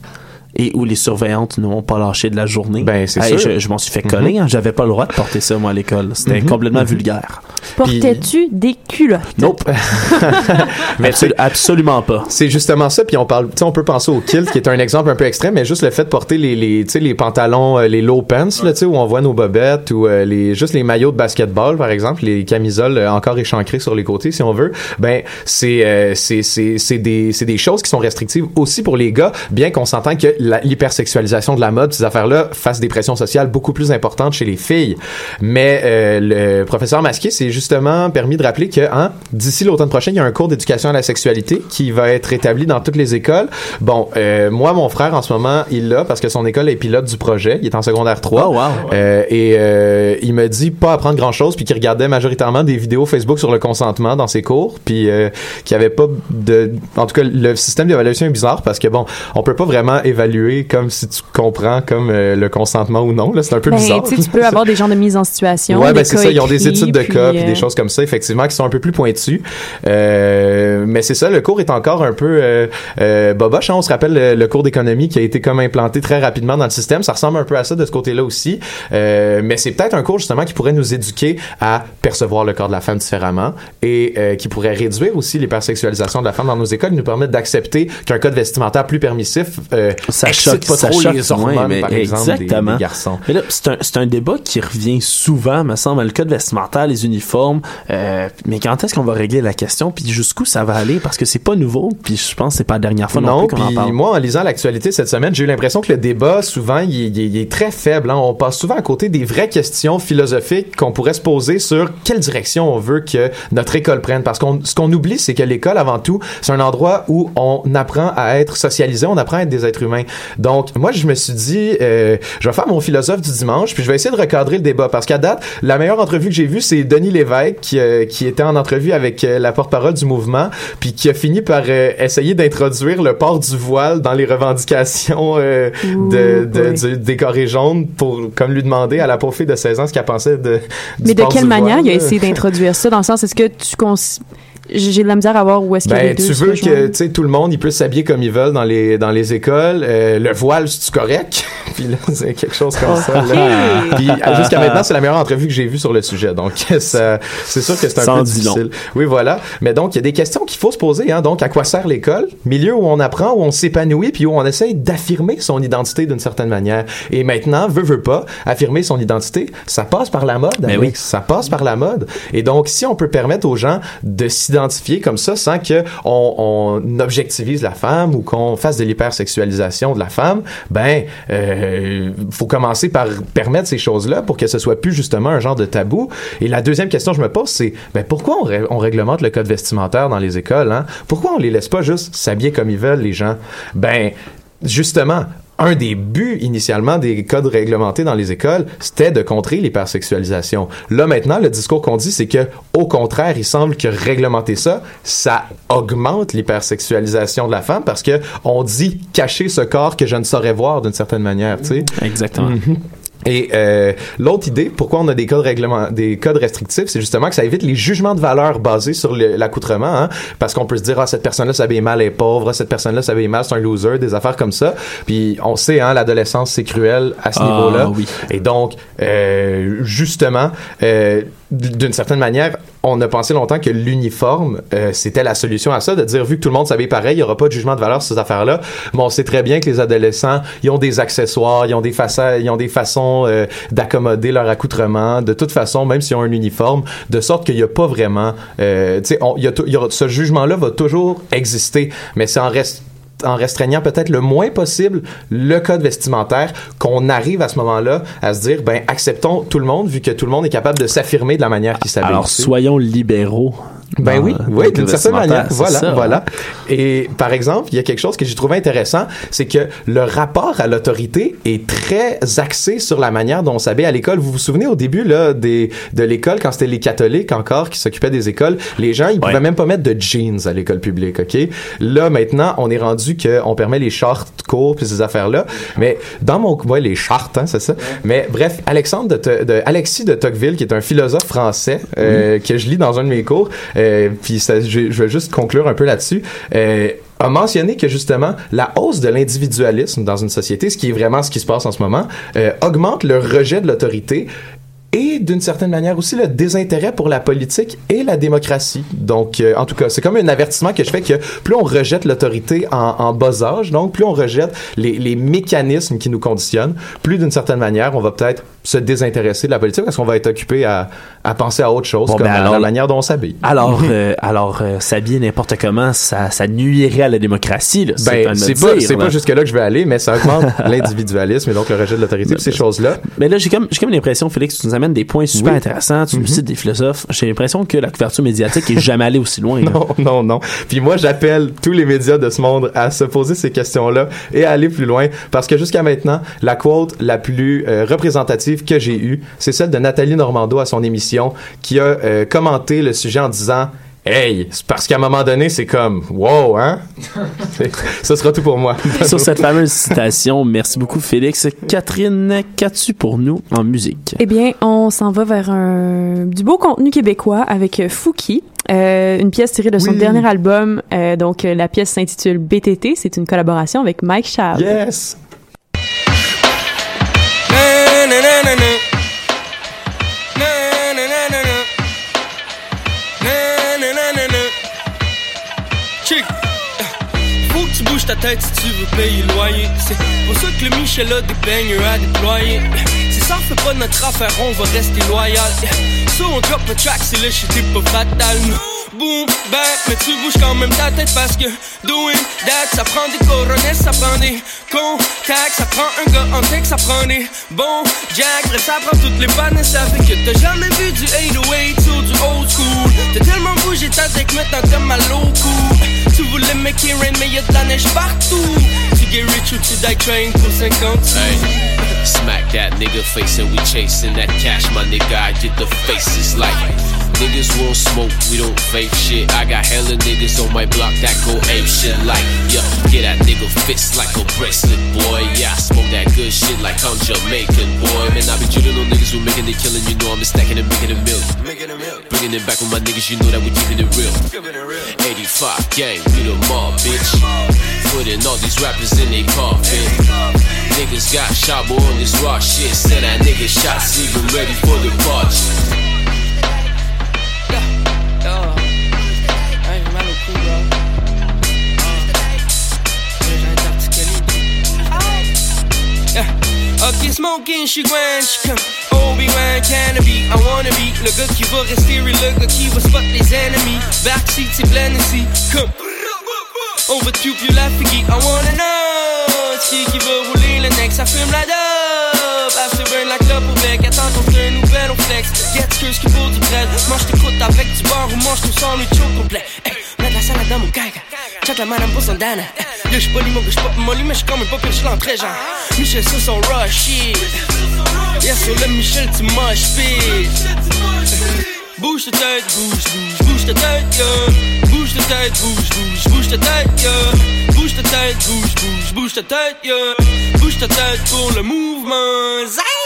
et où les surveillantes ne m'ont pas lâché de la journée. Ben, c'est Hey, sûr. Je, je m'en suis fait coller, hein, j'avais pas le droit de porter ça moi à l'école. C'était Mhm. complètement Mhm. vulgaire. Portais-tu des culottes? Nope. Mais absolument pas. C'est justement ça, puis on parle, tu sais, on peut penser au kilt, qui est un exemple un peu extrême, mais juste le fait de porter les, les, les pantalons, euh, les low pants, là, où on voit nos bobettes, ou euh, les, juste les maillots de basketball, par exemple, les camisoles euh, encore échancrées sur les côtés, si on veut, ben, c'est, euh, c'est, c'est, c'est des, c'est des choses qui sont restrictives aussi pour les gars, bien qu'on s'entend que l'hypersexualisation de la mode, ces affaires-là, fassent des pressions sociales beaucoup plus importantes chez les filles. Mais euh, le professeur Masquet s'est justement permis de rappeler que hein, d'ici l'automne prochain, il y a un cours d'éducation à la sexualité qui va être établi dans toutes les écoles. Bon, euh, moi, mon frère, en ce moment, il l'a parce que son école est pilote du projet. Il est en secondaire 3. Oh, wow. Euh, et euh, il me dit pas apprendre grand-chose, puis qu'il regardait majoritairement des vidéos Facebook sur le consentement dans ses cours, puis euh, qu'il n'y avait pas de... En tout cas, le système d'évaluation est bizarre parce que, bon, on peut pas vraiment évaluer comme si tu comprends comme euh, le consentement ou non. Là, c'est un peu Ben, bizarre. tu peux avoir des gens de mise en situation. Ouais, des ben c'est ça. Ils ont des études de puis, cas, puis euh, des choses comme ça, effectivement, qui sont un peu plus pointues. Euh, mais c'est ça, le cours est encore un peu euh, euh, boboche. hein. On se rappelle le, le cours d'économie qui a été comme implanté très rapidement dans le système. Ça ressemble un peu à ça de ce côté-là aussi. Euh, mais c'est peut-être un cours justement qui pourrait nous éduquer à percevoir le corps de la femme différemment et euh, qui pourrait réduire aussi l'hypersexualisation de la femme dans nos écoles, nous permettre d'accepter qu'un code vestimentaire plus permissif euh, Ça choque, pas ça choque, les hormones, ouais, mais par exemple, exactement. des garçons? Mais là, c'est un, c'est un débat qui revient souvent, me semble, le code vestimentaire, les uniformes. euh, mais quand est-ce qu'on va régler la question, puis jusqu'où ça va aller, parce que c'est pas nouveau, puis je pense que c'est pas la dernière fois non, Non, plus qu'on en parle. moi, en lisant l'actualité cette semaine, j'ai eu l'impression que le débat, souvent, il est très faible. hein. On passe souvent à côté des vraies questions philosophiques qu'on pourrait se poser sur quelle direction on veut que notre école prenne. Parce qu'on ce qu'on oublie, c'est que l'école, avant tout, c'est un endroit où on apprend à être socialisé, on apprend à être des êtres humains. Donc, moi, je me suis dit, euh, je vais faire mon philosophe du dimanche, puis je vais essayer de recadrer le débat. Parce qu'à date, la meilleure entrevue que j'ai vue, c'est Denis Lévesque, qui, euh, qui était en entrevue avec euh, la porte-parole du mouvement, puis qui a fini par euh, essayer d'introduire le port du voile dans les revendications euh, de, de- oui. du- des carrés jaunes pour comme lui demander à la pauvre fille de 16 ans ce qu'elle pensait de du Mais de port quelle du manière voile, il a essayé d'introduire ça? Dans le sens, est-ce que tu cons... j'ai de la misère à voir où est-ce que les Ben, deux tu veux que tu sais, tout le monde il puisse s'habiller comme ils veulent dans les dans les écoles. Euh, le voile, c'est correct? Puis là, c'est quelque chose comme ça. là. Puis euh, jusqu'à maintenant, c'est la meilleure entrevue que j'ai vue sur le sujet. Donc ça, c'est sûr que c'est un peu difficile. Oui, voilà. Mais donc il y a des questions qu'il faut se poser. Hein. Donc à quoi sert l'école? Milieu où on apprend, où on s'épanouit, puis où on essaye d'affirmer son identité d'une certaine manière. Et maintenant, veut veut pas, affirmer son identité, ça passe par la mode. Ben Alex. oui. Ça passe par la mode. Et donc, si on peut permettre aux gens de s'identifier comme ça sans que on, objectivise la femme ou qu'on fasse de l'hypersexualisation de la femme, ben, euh, faut commencer par permettre ces choses-là pour que ce soit plus justement un genre de tabou. Et la deuxième question que je me pose, c'est, ben, pourquoi on réglemente le code vestimentaire dans les écoles, hein? Pourquoi on les laisse pas juste s'habiller comme ils veulent, les gens? Ben, justement, un des buts initialement des codes réglementés dans les écoles, c'était de contrer l'hypersexualisation. Là maintenant, le discours qu'on dit, c'est que au contraire, il semble que réglementer ça, ça augmente l'hypersexualisation de la femme parce que on dit cacher ce corps que je ne saurais voir d'une certaine manière, tu sais. Exactement. Mhm. Et euh, l'autre idée, pourquoi on a des codes règlement, des codes restrictifs, c'est justement que ça évite les jugements de valeur basés sur l'accoutrement, hein, parce qu'on peut se dire ah cette personne-là s'habille mal, elle est pauvre, ah, cette personne-là s'habille mal, c'est un loser, des affaires comme ça. Puis on sait, hein, l'adolescence c'est cruel à ce Ah, niveau-là. oui. Et donc, euh, justement, euh, d'une certaine manière, on a pensé longtemps que l'uniforme, euh, c'était la solution à ça, de dire, vu que tout le monde s'habille pareil, il n'y aura pas de jugement de valeur sur ces affaires-là. Mais on sait très bien que les adolescents, ils ont des accessoires, ils ont des, façons, ils ont des façons euh, d'accommoder leur accoutrement, de toute façon, même s'ils ont un uniforme, de sorte qu'il n'y a pas vraiment... Euh, tu sais, ce jugement-là va toujours exister, mais c'est en reste en restreignant peut-être le moins possible le code vestimentaire, qu'on arrive à ce moment-là à se dire, ben, acceptons tout le monde, vu que tout le monde est capable de s'affirmer de la manière qu'il s'habille. Alors, soyons libéraux. Ben oui, oui, d'une certaine manière. Voilà, ça. voilà. Et par exemple, il y a quelque chose que j'ai trouvé intéressant, c'est que le rapport à l'autorité est très axé sur la manière dont on s'habille à l'école. Vous vous souvenez au début là des de l'école quand c'était les catholiques encore qui s'occupaient des écoles, les gens ils pouvaient même pas mettre de jeans à l'école publique, ok? Là maintenant, on est rendu que on permet les shorts courts puis ces affaires là. Mais dans mon ouais les shorts, hein, c'est ça. Mais bref, Alexandre de, de Alexis de Tocqueville, qui est un philosophe français euh, que je lis dans un de mes cours, euh, puis je, je vais juste conclure un peu là-dessus. Euh, a mentionné que justement la hausse de l'individualisme dans une société, ce qui est vraiment ce qui se passe en ce moment, euh, augmente le rejet de l'autorité et d'une certaine manière aussi le désintérêt pour la politique et la démocratie. Donc, euh, en tout cas, c'est comme un avertissement que je fais que plus on rejette l'autorité en, bas âge, donc plus on rejette les mécanismes qui nous conditionnent, plus d'une certaine manière, on va peut-être se désintéresser de la politique parce qu'on va être occupé à, à penser à autre chose, Bon, comme ben à la manière dont on s'habille. Alors, euh, alors euh, s'habiller n'importe comment, ça, ça nuirait à la démocratie. Là, Ben, c'est pas, c'est là. pas jusque-là que je vais aller, mais ça augmente l'individualisme et donc le rejet de l'autorité, puis ces choses-là. Mais là, j'ai comme, j'ai comme l'impression, Félix, tu nous amènes des points super Oui. intéressants, tu nous Mhm. cites des philosophes. J'ai l'impression que la couverture médiatique est jamais allée aussi loin. là. Non, non, non. Puis moi, j'appelle tous les médias de ce monde à se poser ces questions-là et à aller plus loin. Parce que jusqu'à maintenant, la quote la plus euh, représentative que j'ai eue, c'est celle de Nathalie Normando à son émission, qui a euh, commenté le sujet en disant Hey, c'est parce qu'à un moment donné, c'est comme Wow, hein? Ce sera tout pour moi. Sur cette fameuse citation, merci beaucoup Félix. Catherine, qu'as-tu pour nous en musique? Eh bien, on s'en va vers un, du beau contenu québécois avec euh, Fouki. euh, une pièce tirée de son Oui. dernier album. Euh, donc, euh, la pièce s'intitule BTT. C'est une collaboration avec Mike Schaab. Yes! Faut que tu bouges ta tête si tu veux payer le loyer. C'est pour ça que le Michel a des bangers à déployer. Si ça fait pas notre affaire, on va rester loyal. So on drop le track, c'est le shit est pas fatal. Boom, back, mais tu bouges quand même ta tête parce que doing that, ça prend des coronets, ça prend des contacts, ça prend un gars en tech, ça prend des bons jacks, bref, ça prend toutes les pannes, ça fait que t'as jamais vu du 808 ou du old school. T'as tellement bougé ta tech, maintenant t'as mal au cou. Tu voulais make it rain, mais y'a de la neige partout. Tu get rich ou tu die train pour 50 sous. Smack that nigga face and we chasing that cash, my nigga. I get the faces like Niggas won't smoke, we don't fake shit. I got hella niggas on my block that go ape shit like, yeah, get that nigga fist like a bracelet, boy. Yeah, I smoke that good shit like I'm Jamaican, boy. Man, I be drilling on niggas who making it killing, you know I'm stacking and making a million. Bringing it back with my niggas, you know that we keeping it real. 85 gang, we the mob, bitch. Putting all these rappers in they coffin. Niggas got shot, on this raw shit. Said that nigga shots even ready for the march. Ok, smoking, j'suis gouin, j'suis comme Obi-Wan Kenobi. I wanna be le gars qui va rester le gars qui va spot les ennemis. Backseat, c'est plein ici, comme On va plus la figure. I wanna know c'est qui va rouler le next. Ça fume la dope. After burn la clope au bec. Attends ton turn ou belle, on flex. Get ce qui vaut du bread. Mange tes croûtes avec du beurre ou mange ton sandwich au complet. Hey, mets de la salade dans mon caca. Chat la madame pour son dana. Yo, j'suis pas limo, j'suis pas molly, mais j'suis comme un pas pire, l'entrée, genre. Michel sur son rush shit. Yeah, sur le Michel, tu moches pit. Bouge ta tête, bouge, bouge, bouge ta tête, yeah. Bouge ta tête, bouge, bouge, bouge ta tête, yeah. Bouge ta tête, bouge, bouge, bouge ta tête, yeah. Bouge ta tête pour le mouvement. Zai!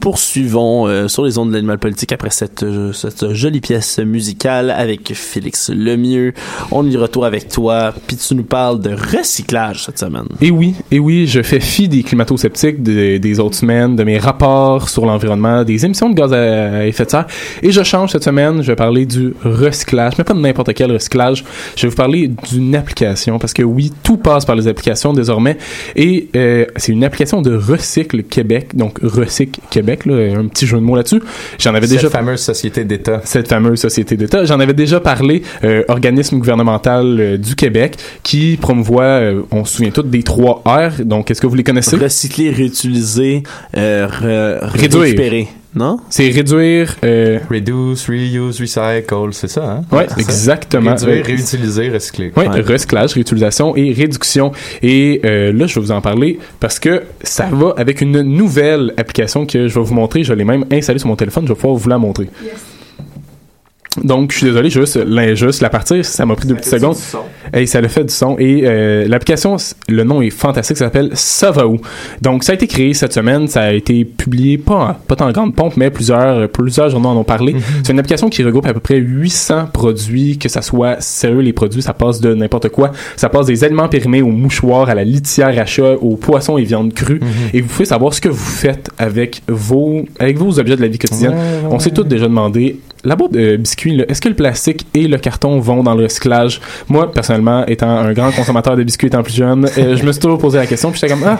Poursuivons euh, sur les ondes de l'animal politique après cette, euh, cette jolie pièce musicale avec Félix Lemieux. On y retourne avec toi, puis tu nous parles de recyclage cette semaine. Et oui, et oui, je fais fi des climato-sceptiques de- des autres semaines, de mes rapports sur l'environnement, des émissions de gaz à effet de serre. Et je change cette semaine, je vais parler du recyclage, mais pas de n'importe quel recyclage. Je vais vous parler d'une application, parce que oui, tout passe par les applications désormais. Et euh, c'est une application de Recycle Québec, donc Recycle Québec, là, un petit jeu de mots là-dessus. J'en avais Cette déjà fameuse société d'État. cette fameuse société d'État. J'en avais déjà parlé, euh, organisme gouvernemental euh, du Québec qui promouvoit, euh, on se souvient tous des trois R. Donc, est-ce que vous les connaissez? Recycler, réutiliser, euh, re- Réduire. récupérer. Non? C'est réduire. euh, Reduce, reuse, recycle, c'est ça, hein? Ouais, ça? exactement. Réduire, Euh, réutiliser, recycler. Oui, recyclage, réutilisation et réduction. Et euh, là, je vais vous en parler parce que ça va avec une nouvelle application que je vais vous montrer. Je l'ai même installée sur mon téléphone. Je vais pouvoir vous la montrer. Donc, je suis désolé, juste, l'in- juste la partie, ça m'a pris deux petites secondes. Et ça le fait du son. Et euh, l'application, le nom est fantastique, ça s'appelle Savaou. Donc, ça a été créé cette semaine, ça a été publié, pas, en- pas en grande pompe, mais plusieurs, plusieurs journaux en ont parlé. C'est une application qui regroupe à peu près 800 produits, que ça soit sérieux les produits, ça passe de n'importe quoi. Ça passe des aliments périmés aux mouchoirs, à la litière à chat, aux poissons et viandes crues. Et vous pouvez savoir ce que vous faites avec vos, avec vos objets de la vie quotidienne. Ouais, ouais, On s'est tous déjà demandé la boîte de biscuits, est-ce que le plastique et le carton vont dans le recyclage? Moi, personnellement, étant un grand consommateur de biscuits étant plus jeune, euh, je me suis toujours posé la question, puis j'étais comme, ah,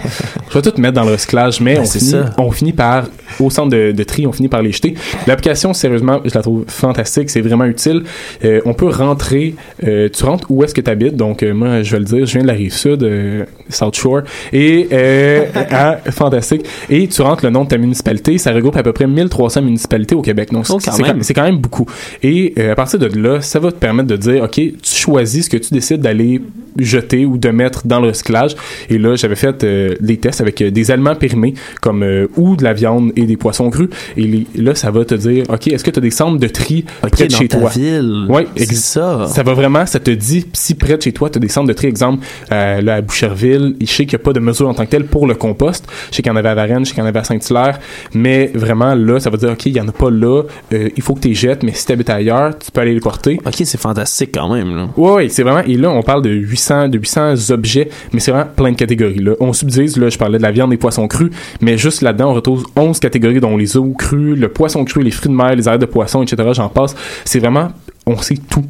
je vais tout mettre dans le recyclage, mais Ben, on, finit, on finit par, au centre de, de tri, on finit par les jeter. L'application, sérieusement, je la trouve fantastique, c'est vraiment utile. Euh, on peut rentrer, euh, tu rentres où est-ce que tu habites, donc euh, moi, je vais le dire, je viens de la rive sud, euh, South Shore, et, euh, ah, fantastique, et tu rentres le nom de ta municipalité, ça regroupe à peu près 1300 municipalités au Québec, donc Oh, c'est quand même. quand, même beaucoup. Et euh, à partir de là, ça va te permettre de dire, OK, tu choisis ce que tu décides d'aller jeter ou de mettre dans le recyclage. Et là, j'avais fait euh, des tests avec euh, des aliments périmés, comme ou de la viande et des poissons crus. Et les- là, ça va te dire, OK, est-ce que tu as des centres de tri près de dans chez ta toi? ville. Oui, C'est ça. Ça va vraiment, ça te dit, si près de chez toi, tu as des centres de tri, exemple, là, à Boucherville, je sais qu'il n'y a pas de mesure en tant que telle pour le compost. Je sais qu'il y en avait à Varennes, je sais qu'il y en avait à Saint-Hilaire, mais vraiment, là, ça va dire, OK, il n'y en a pas là, il faut que tu mais si tu habites ailleurs, tu peux aller les porter. Ok, c'est fantastique quand même, là. Oui, ouais, c'est vraiment. Et là, on parle de 800, de 800 objets, mais c'est vraiment plein de catégories. Là. On subdivise, là, je parlais de la viande, des poissons crus, mais juste là-dedans, on retrouve 11 catégories, dont les œufs crus, le poisson cru, les fruits de mer, les arêtes de poisson, etc. J'en passe. C'est vraiment, on sait tout.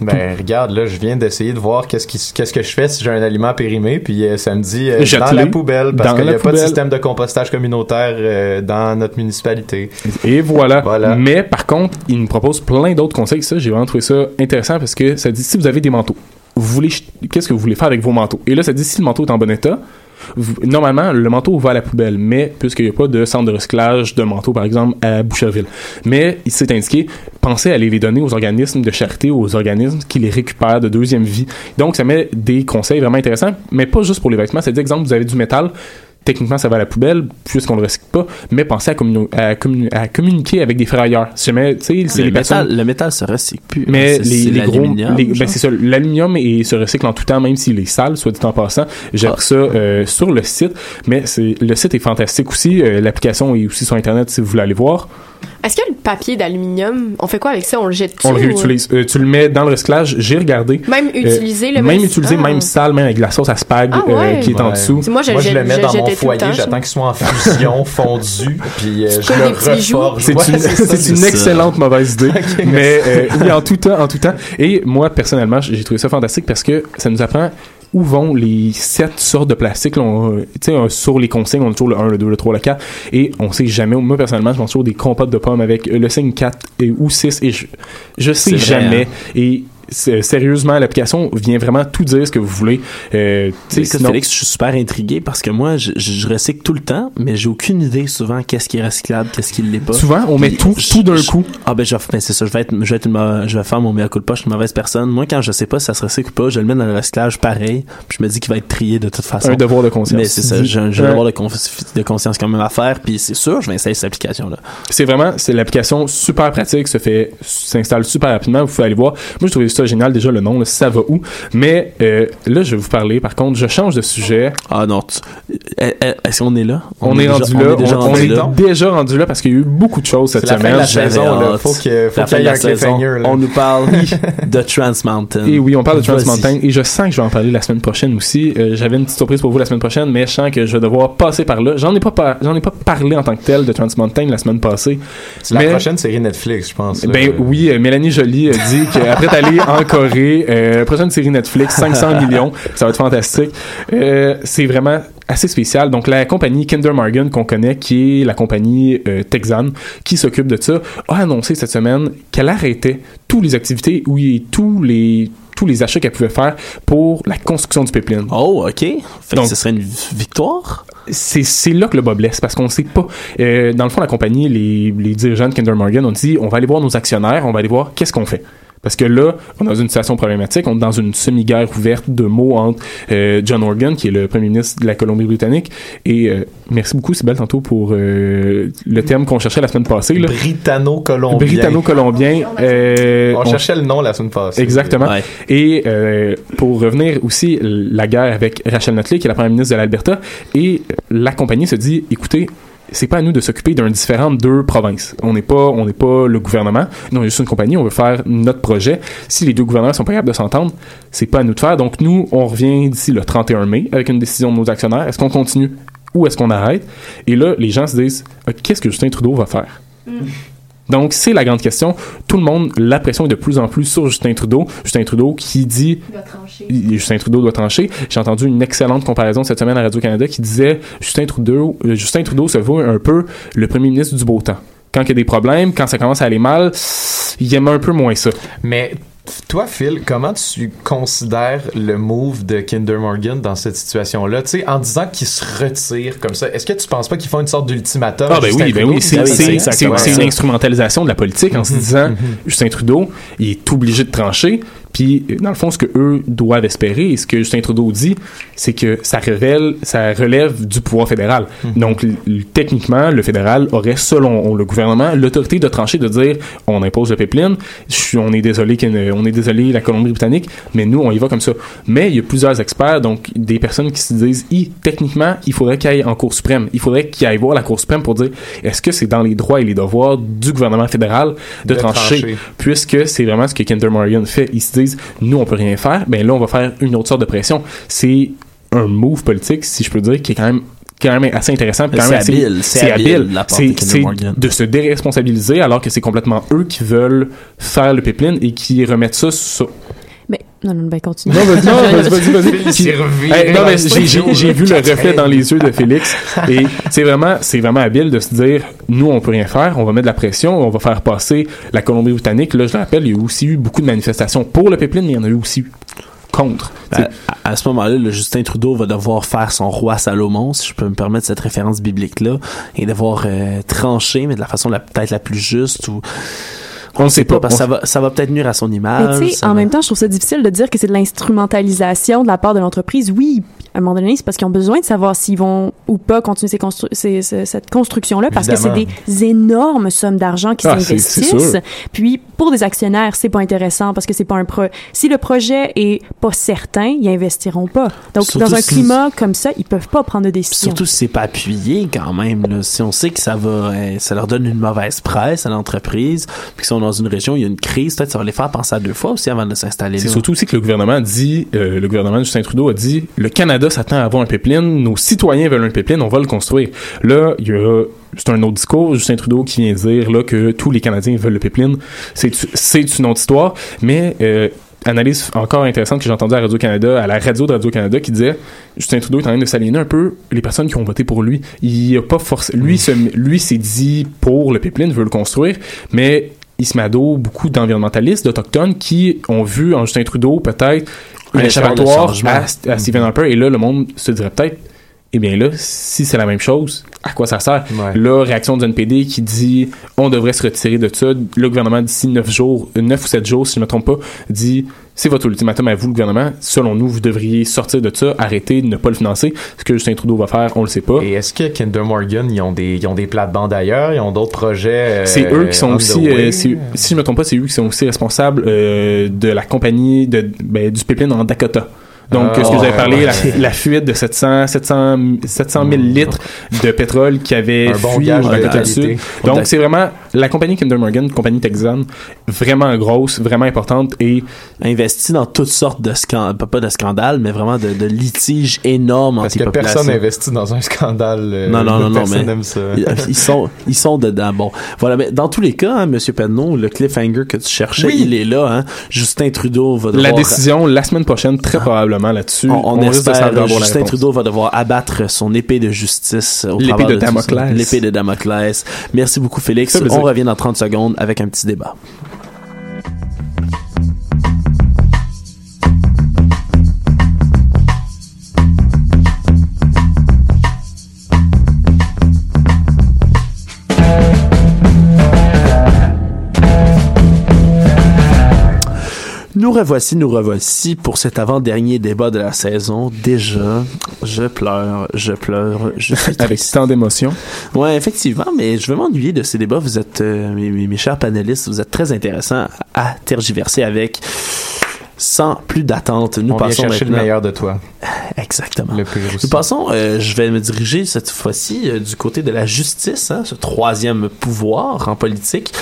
Ben, regarde, là, je viens d'essayer de voir qu'est-ce qu'est-ce que je fais si j'ai un aliment périmé, puis euh, ça me dit euh, dans la poubelle, parce qu'il n'y a pas de système de compostage communautaire euh, dans notre municipalité. Et voilà. Voilà. Mais par contre, il nous propose plein d'autres conseils. Ça, j'ai vraiment trouvé ça intéressant parce que ça dit si vous avez des manteaux, vous voulez, qu'est-ce que vous voulez faire avec vos manteaux? Et là, ça dit si le manteau est en bon état, normalement, le manteau va à la poubelle, mais puisqu'il n'y a pas de centre de recyclage de manteaux, par exemple, à Boucherville. Mais il s'est indiqué, pensez à aller les donner aux organismes de charité, aux organismes qui les récupèrent de deuxième vie. Donc, ça met des conseils vraiment intéressants, mais pas juste pour les vêtements. C'est exemple, vous avez du métal, techniquement, ça va à la poubelle, puisqu'on le recycle pas, mais pensez à, communi- à, communi- à communiquer avec des. Si jamais, tu sais, c'est le, les personnes... métal, le métal se recycle plus. Mais C'est- les, les gros, ben c'est ça, l'aluminium et se recycle en tout temps, même s'il est sale, soit dit en passant. J'ai Ah. ça euh, sur le site, mais c'est le site est fantastique aussi. euh, L'application est aussi sur internet si vous voulez aller voir. Est-ce que le papier d'aluminium, on fait quoi avec ça? On le jette On le réutilise. Euh, tu le mets dans le recyclage. J'ai regardé. Même utilisé, le même même- utilisé, Ah. même sale, même avec la sauce à spag Ah euh, ouais. qui est en dessous. Moi, je- Moi, je je- le mets je dans mon foyer, j'attends qu'il soit en fusion, fondu, puis euh, je le reforge. C'est Ouais, une, excellente mauvaise idée. mais euh, oui, en tout temps, en tout temps. Et moi, personnellement, j'ai trouvé ça fantastique parce que ça nous apprend où vont les sept sortes de plastique. là, on, euh, euh, sur les consignes, on a toujours le 1, le 2, le 3, le 4. Et on sait jamais. Moi, personnellement, je mange toujours des compotes de pommes avec le signe 4 et, ou 6. Et je, je sais vrai, jamais. hein. Et sérieusement, l'application vient vraiment tout dire ce que vous voulez. Euh, sais, Écoute, sinon- Félix, je suis super intrigué parce que moi, je, recycle tout le temps, mais j'ai aucune idée souvent qu'est-ce qui est recyclable, qu'est-ce qui l'est pas. Souvent, on met tout- je- tout d'un coup. Ah ben, je vais- ben, c'est ça, je vais être, je vais être une je vais faire mon mea culpa, je suis une mauvaise personne. Moi, quand je sais pas si ça se recycle ou pas, je le mets dans le recyclage pareil, puis je me dis qu'il va être trié de toute façon. Un devoir de conscience. Mais c'est ça, j'ai un, devoir de, de conscience quand même à faire, puis c'est sûr, je vais installer cette application-là. C'est vraiment, c'est l'application super pratique, se fait, s'installe super rapidement, vous pouvez aller voir. Moi, je trouvais ça génial, déjà le nom, là, ça va où. Mais euh, là, je vais vous parler, par contre, je change de sujet. Ah non, tu- eh, eh, est-ce qu'on est là? On, est, déjà- rendu on là, est déjà on, rendu on est là. déjà rendu là parce qu'il y a eu beaucoup de choses cette la fin de semaine. la saison, là. Faut que- faut La qu'il fin y de ait la un saison, cliffhanger, là. on nous parle de Trans Mountain. Et oui, on parle de Trans. Mountain et je sens que je vais en parler la semaine prochaine aussi. Euh, J'avais une petite surprise pour vous la semaine prochaine, mais je sens que je vais devoir passer par là. J'en ai pas par- j'en ai pas parlé en tant que tel de Trans Mountain la semaine passée. C'est la Mais- prochaine série Netflix, je pense. là. Ben oui, euh, Mélanie Joly a dit qu'après d'aller en Corée, euh, prochaine série Netflix, 500 millions, ça va être fantastique. Euh, c'est vraiment assez spécial. Donc la compagnie Kinder Morgan qu'on connaît, qui est la compagnie euh, texane qui s'occupe de ça, a annoncé cette semaine qu'elle arrêtait toutes les activités, oui, tous les tous les achats qu'elle pouvait faire pour la construction du pipeline. Oh, ok. Fait que Donc- ce serait une victoire? c'est là que le bas blesse parce qu'on sait pas. Euh, dans le fond, la compagnie, les, les dirigeants de Kinder Morgan ont dit on va aller voir nos actionnaires, on va aller voir qu'est-ce qu'on fait. Parce que là, on est dans une situation problématique, on est dans une semi-guerre ouverte de mots entre euh, John Organ, qui est le premier ministre de la Colombie-Britannique, et euh, merci beaucoup, Sybelle, tantôt pour euh, le terme qu'on cherchait la semaine passée. là. Britanno-colombien. Britanno-colombien. euh, On cherchait le nom la semaine passée. Exactement. Et euh, pour revenir aussi, la guerre avec Rachel Notley, qui est la première ministre de l'Alberta, et la compagnie se dit, écoutez, c'est pas à nous de s'occuper d'un différent de deux provinces. On n'est pas, on n'est pas le gouvernement. Nous, on est juste une compagnie. On veut faire notre projet. Si les deux gouvernements sont pas capables de s'entendre, c'est pas à nous de faire. Donc nous, on revient d'ici le 31 mai avec une décision de nos actionnaires. Est-ce qu'on continue ou est-ce qu'on arrête? Et là, les gens se disent, euh, qu'est-ce que Justin Trudeau va faire? Donc, c'est la grande question. Tout le monde, la pression est de plus en plus sur Justin Trudeau. Justin Trudeau qui dit... Il- Justin Trudeau doit trancher. J'ai entendu une excellente comparaison cette semaine à Radio-Canada qui disait Justin Trudeau, euh, Justin Trudeau se voit un peu le premier ministre du beau temps. Quand il y a des problèmes, quand ça commence à aller mal, il aime un peu moins ça. Mais toi, Phil, comment tu considères le move de Kinder Morgan dans cette situation-là? Tu sais, en disant qu'il se retire comme ça, est-ce que tu penses pas qu'ils font une sorte d'ultimatum? Ah ben oui, ben oui, c'est oui, c'est- c'est- exactement c'est ça. une instrumentalisation de la politique en se disant Justin Trudeau, il est obligé de trancher. Puis dans le fond, ce que eux doivent espérer et ce que Justin Trudeau dit, c'est que ça révèle, ça relève du pouvoir fédéral. Donc l- l- techniquement, le fédéral aurait, selon le gouvernement, l'autorité de trancher, de dire on impose le pipeline. On est désolé, on est désolé la Colombie-Britannique, mais nous on y va comme ça. Mais il y a plusieurs experts, donc des personnes qui se disent, techniquement, il faudrait qu'il aille en Cour suprême. Il faudrait qu'il aille voir la Cour suprême pour dire est-ce que c'est dans les droits et les devoirs du gouvernement fédéral de, De trancher, trancher. puisque c'est vraiment ce que Kinder Morgan fait. Ils se disent nous on peut rien faire, ben là on va faire une autre sorte de pression. C'est un move politique, si je peux dire, qui est quand même quand même assez intéressant. C'est habile, c'est habile de C'est se déresponsabiliser alors que c'est complètement eux qui veulent faire le pipeline et qui remettent ça sur, non, non, ben, continue. non, vas-y, non, vas-y, vas-y, non, mais j'ai- studio, j'ai j'ai vu le reflet dans les yeux de Félix. Et c'est vraiment, c'est vraiment habile de se dire, nous, on peut rien faire, on va mettre de la pression, on va faire passer la Colombie-Britannique. Là, je le rappelle, il y a aussi eu beaucoup de manifestations pour le pipeline, mais il y en a eu aussi contre. Ben, à, à ce moment-là, le Justin Trudeau va devoir faire son roi Salomon, si je peux me permettre cette référence biblique-là, et devoir euh, trancher, mais de la façon la- peut-être la plus juste ou on ne sait pas, parce que ça va, ça va peut-être nuire à son Mais image. tu sais, ça en va- même temps, je trouve ça difficile de dire que c'est de l'instrumentalisation de la part de l'entreprise. Oui, à un moment donné, c'est parce qu'ils ont besoin de savoir s'ils vont ou pas continuer ces constru- ces- ces- cette construction-là, parce que c'est des énormes sommes d'argent qui Ah, s'investissent. Puis pour des actionnaires, c'est pas intéressant parce que c'est pas un pro. Si le projet est pas certain, ils investiront pas. Donc Surtout dans un si- climat comme ça, ils peuvent pas prendre de décision. Surtout si c'est pas appuyé quand même. Là. Si on sait que ça va, euh, ça leur donne une mauvaise presse à l'entreprise, puis qu'ils sont dans une région il y a une crise, peut-être ça va les faire penser à deux fois aussi avant de s'installer. C'est surtout aussi que le gouvernement dit, euh, le gouvernement de Justin Trudeau a dit, le Canada s'attend à avoir un pipeline, nos citoyens veulent un pipeline, on va le construire. Là, il y a c'est un autre discours, Justin Trudeau qui vient dire là que tous les Canadiens veulent le pipeline. C'est une autre histoire, mais euh, analyse encore intéressante que j'ai entendue à Radio-Canada, à la radio de Radio-Canada, qui disait Justin Trudeau est en train de s'aliéner un peu les personnes qui ont voté pour lui. Il a pas forcé, lui, se- lui s'est dit pour le pipeline, veut le construire, mais dos beaucoup d'environnementalistes, d'autochtones qui ont vu en Justin Trudeau peut-être un échappatoire à, à Stephen Harper, et là, le monde se dirait peut-être eh bien là, si c'est la même chose, à quoi ça sert? Là, réaction du NPD qui dit on devrait se retirer de ça. Le gouvernement, d'ici 9 jours, 9 ou 7 jours, si je ne me trompe pas, dit c'est votre ultimatum à vous, le gouvernement. Selon nous, vous devriez sortir de ça, arrêter de ne pas le financer. Ce que Justin Trudeau va faire, on le sait pas. Et est-ce que Kinder Morgan, ils ont des, ils ont des plates-bandes ailleurs, ils ont d'autres projets? euh, C'est eux qui sont on aussi, euh, si je me trompe pas, c'est eux qui sont aussi responsables euh, de la compagnie de, ben, du pipeline en Dakota. Donc, Ah, ce que vous avez ouais, parlé, la, fuite de 700, 700, 700 000 litres de pétrole qui avait Un bon fui gage du qualité. Sud? Donc, c'est vraiment la compagnie Kinder Morgan, compagnie texane, vraiment grosse, vraiment importante et investi dans toutes sortes de scandales, pas de scandales, mais vraiment de, de litiges énormes Parce que personne n'investit dans un scandale. euh, Non, non, non, non, personne mais aime ça. ils, sont, ils sont dedans. Bon, voilà. Mais dans tous les cas, hein, Monsieur Penneau, le cliffhanger que tu cherchais, Oui. il est là. Hein. Justin Trudeau va devoir. la décision la semaine prochaine, très probablement là-dessus. On, on de espère la Justin. Trudeau va devoir abattre son épée de justice au L'épée de ça. Damoclès. L'épée de Damoclès. Merci beaucoup, Félix. On revient dans 30 secondes avec un petit débat. Nous revoici, nous revoici pour cet avant-dernier débat de la saison. Déjà, je pleure, je pleure, je suis Avec tant d'émotions. Ouais, effectivement, mais je vais m'ennuyer de ces débats. Vous êtes, euh, mes, chers panélistes, vous êtes très intéressants à tergiverser avec. Sans plus d'attente, nous On vient passons chercher le meilleur de toi. Exactement. Le aussi. Nous passons, euh, je vais me diriger cette fois-ci euh, du côté de la justice, hein, ce troisième pouvoir en politique.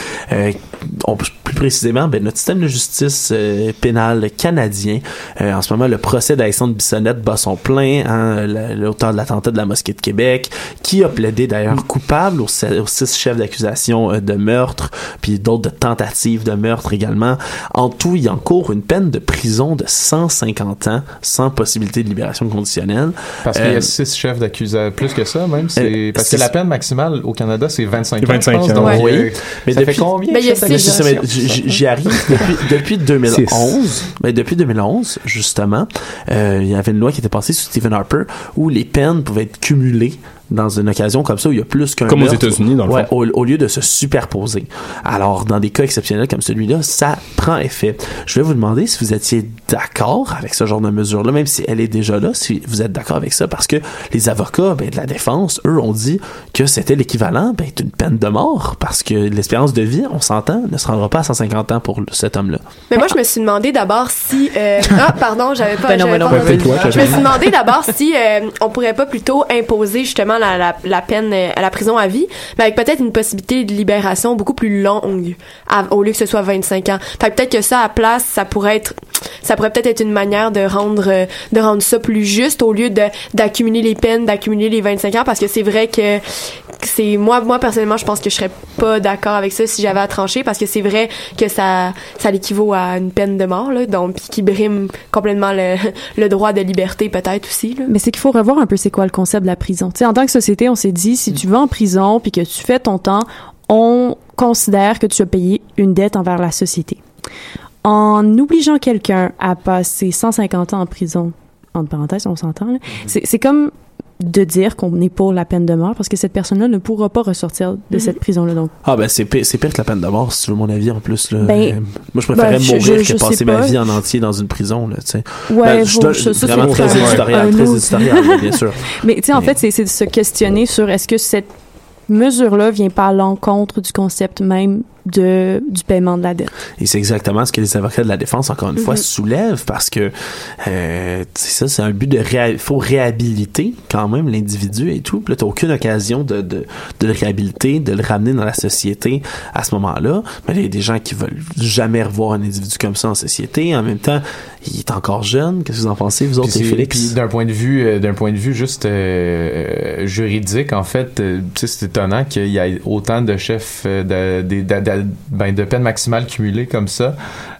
On- plus précisément, ben, notre système de justice euh, pénale canadien. Euh, en ce moment, le procès d'Alexandre Bissonnette bat son plein, hein, la- l'auteur de l'attentat de la mosquée de Québec, qui a plaidé d'ailleurs coupable aux, six chefs d'accusation euh, de meurtre, puis d'autres de tentatives de meurtre également. En tout, il encourt une peine de prison de 150 ans sans possibilité de libération conditionnelle. Parce qu'il y a six chefs d'accusation, plus que ça même. c'est Euh, parce que la peine maximale au Canada, c'est 25 ans. 25 je pense, ans, donc, oui. Mais ça depuis- fait combien Ben, Mais c'est ça, mais J'y arrive. Depuis, depuis 2011, ben depuis 2011, justement, euh, il y avait une loi qui était passée sur Stephen Harper où les peines pouvaient être cumulées dans une occasion comme ça où il y a plus qu'un Comme aux. États-Unis, dans le Ouais, fond. au, au lieu de se superposer. Alors, dans des cas exceptionnels comme celui-là, ça prend effet. Je vais vous demander si vous étiez d'accord avec ce genre de mesure-là, même si elle est déjà là, si vous êtes d'accord avec ça, parce que les avocats ben, de la défense, eux, ont dit que c'était l'équivalent ben, d'une peine de mort, parce que l'espérance de vie, on s'entend, ne se rendra pas à 150 ans pour cet homme-là. Mais moi, je me suis demandé d'abord si. euh, ah, pardon, j'avais pas. Ben non, ben non, pas ben je me suis demandé d'abord si euh, on pourrait pas plutôt imposer justement la, peine euh, à la prison à vie, mais avec peut-être une possibilité de libération beaucoup plus longue, au lieu que ce soit 25 ans. Fait peut-être que ça à place, ça pourrait être, ça pourrait peut-être être une manière de rendre, euh, de rendre ça plus juste au lieu d'accumuler les peines, d'accumuler les 25 ans, parce que c'est vrai que c'est moi, moi personnellement, je pense que je serais pas d'accord avec ça si j'avais à trancher, parce que c'est vrai que ça, ça l'équivaut à une peine de mort, là, donc qui brime complètement le, le droit de liberté peut-être aussi. Là. Mais c'est qu'il faut revoir un peu c'est quoi le concept de la prison. Tu sais, en tant que société, on s'est dit, si tu vas en prison puis que tu fais ton temps, on considère que tu as payé une dette envers la société. en obligeant quelqu'un à passer 150 ans en prison, entre parenthèses, on s'entend, là, c'est c'est comme de dire qu'on est pour la peine de mort parce que cette personne-là ne pourra pas ressortir de Mhm. cette prison-là. Donc, Ah ben c'est pire, que la peine de mort, si tu veux mon avis en plus. Là. Ben, moi je préférais ben, je- mourir je- je que passer ma vie en entier dans une prison. Là. Ouais, Ben, je dois- ça- ça, vraiment c'est très un- éditorial, très éditorial, bien sûr. Mais tu sais, en fait, c'est c'est de se questionner sur est-ce que cette mesure-là vient pas à l'encontre du concept même de, du paiement de la dette. Et c'est exactement ce que les avocats de la défense, encore une fois, Mhm. soulèvent parce que euh, c'est ça, c'est un but de réha- faut réhabiliter quand même l'individu et tout. Puis là, t'as aucune occasion de, de, de le réhabiliter, de le ramener dans la société à ce moment-là. Mais il y a des gens qui veulent jamais revoir un individu comme ça en société. En même temps, il est encore jeune. Qu'est-ce que vous en pensez, vous autres, Puis et Félix? d'un point de vue, euh, d'un point de vue juste euh, juridique, en fait, euh, tu sais, c'est étonnant qu'il y ait autant de chefs euh, de, de, de, de- ben, de peines maximales cumulées comme ça,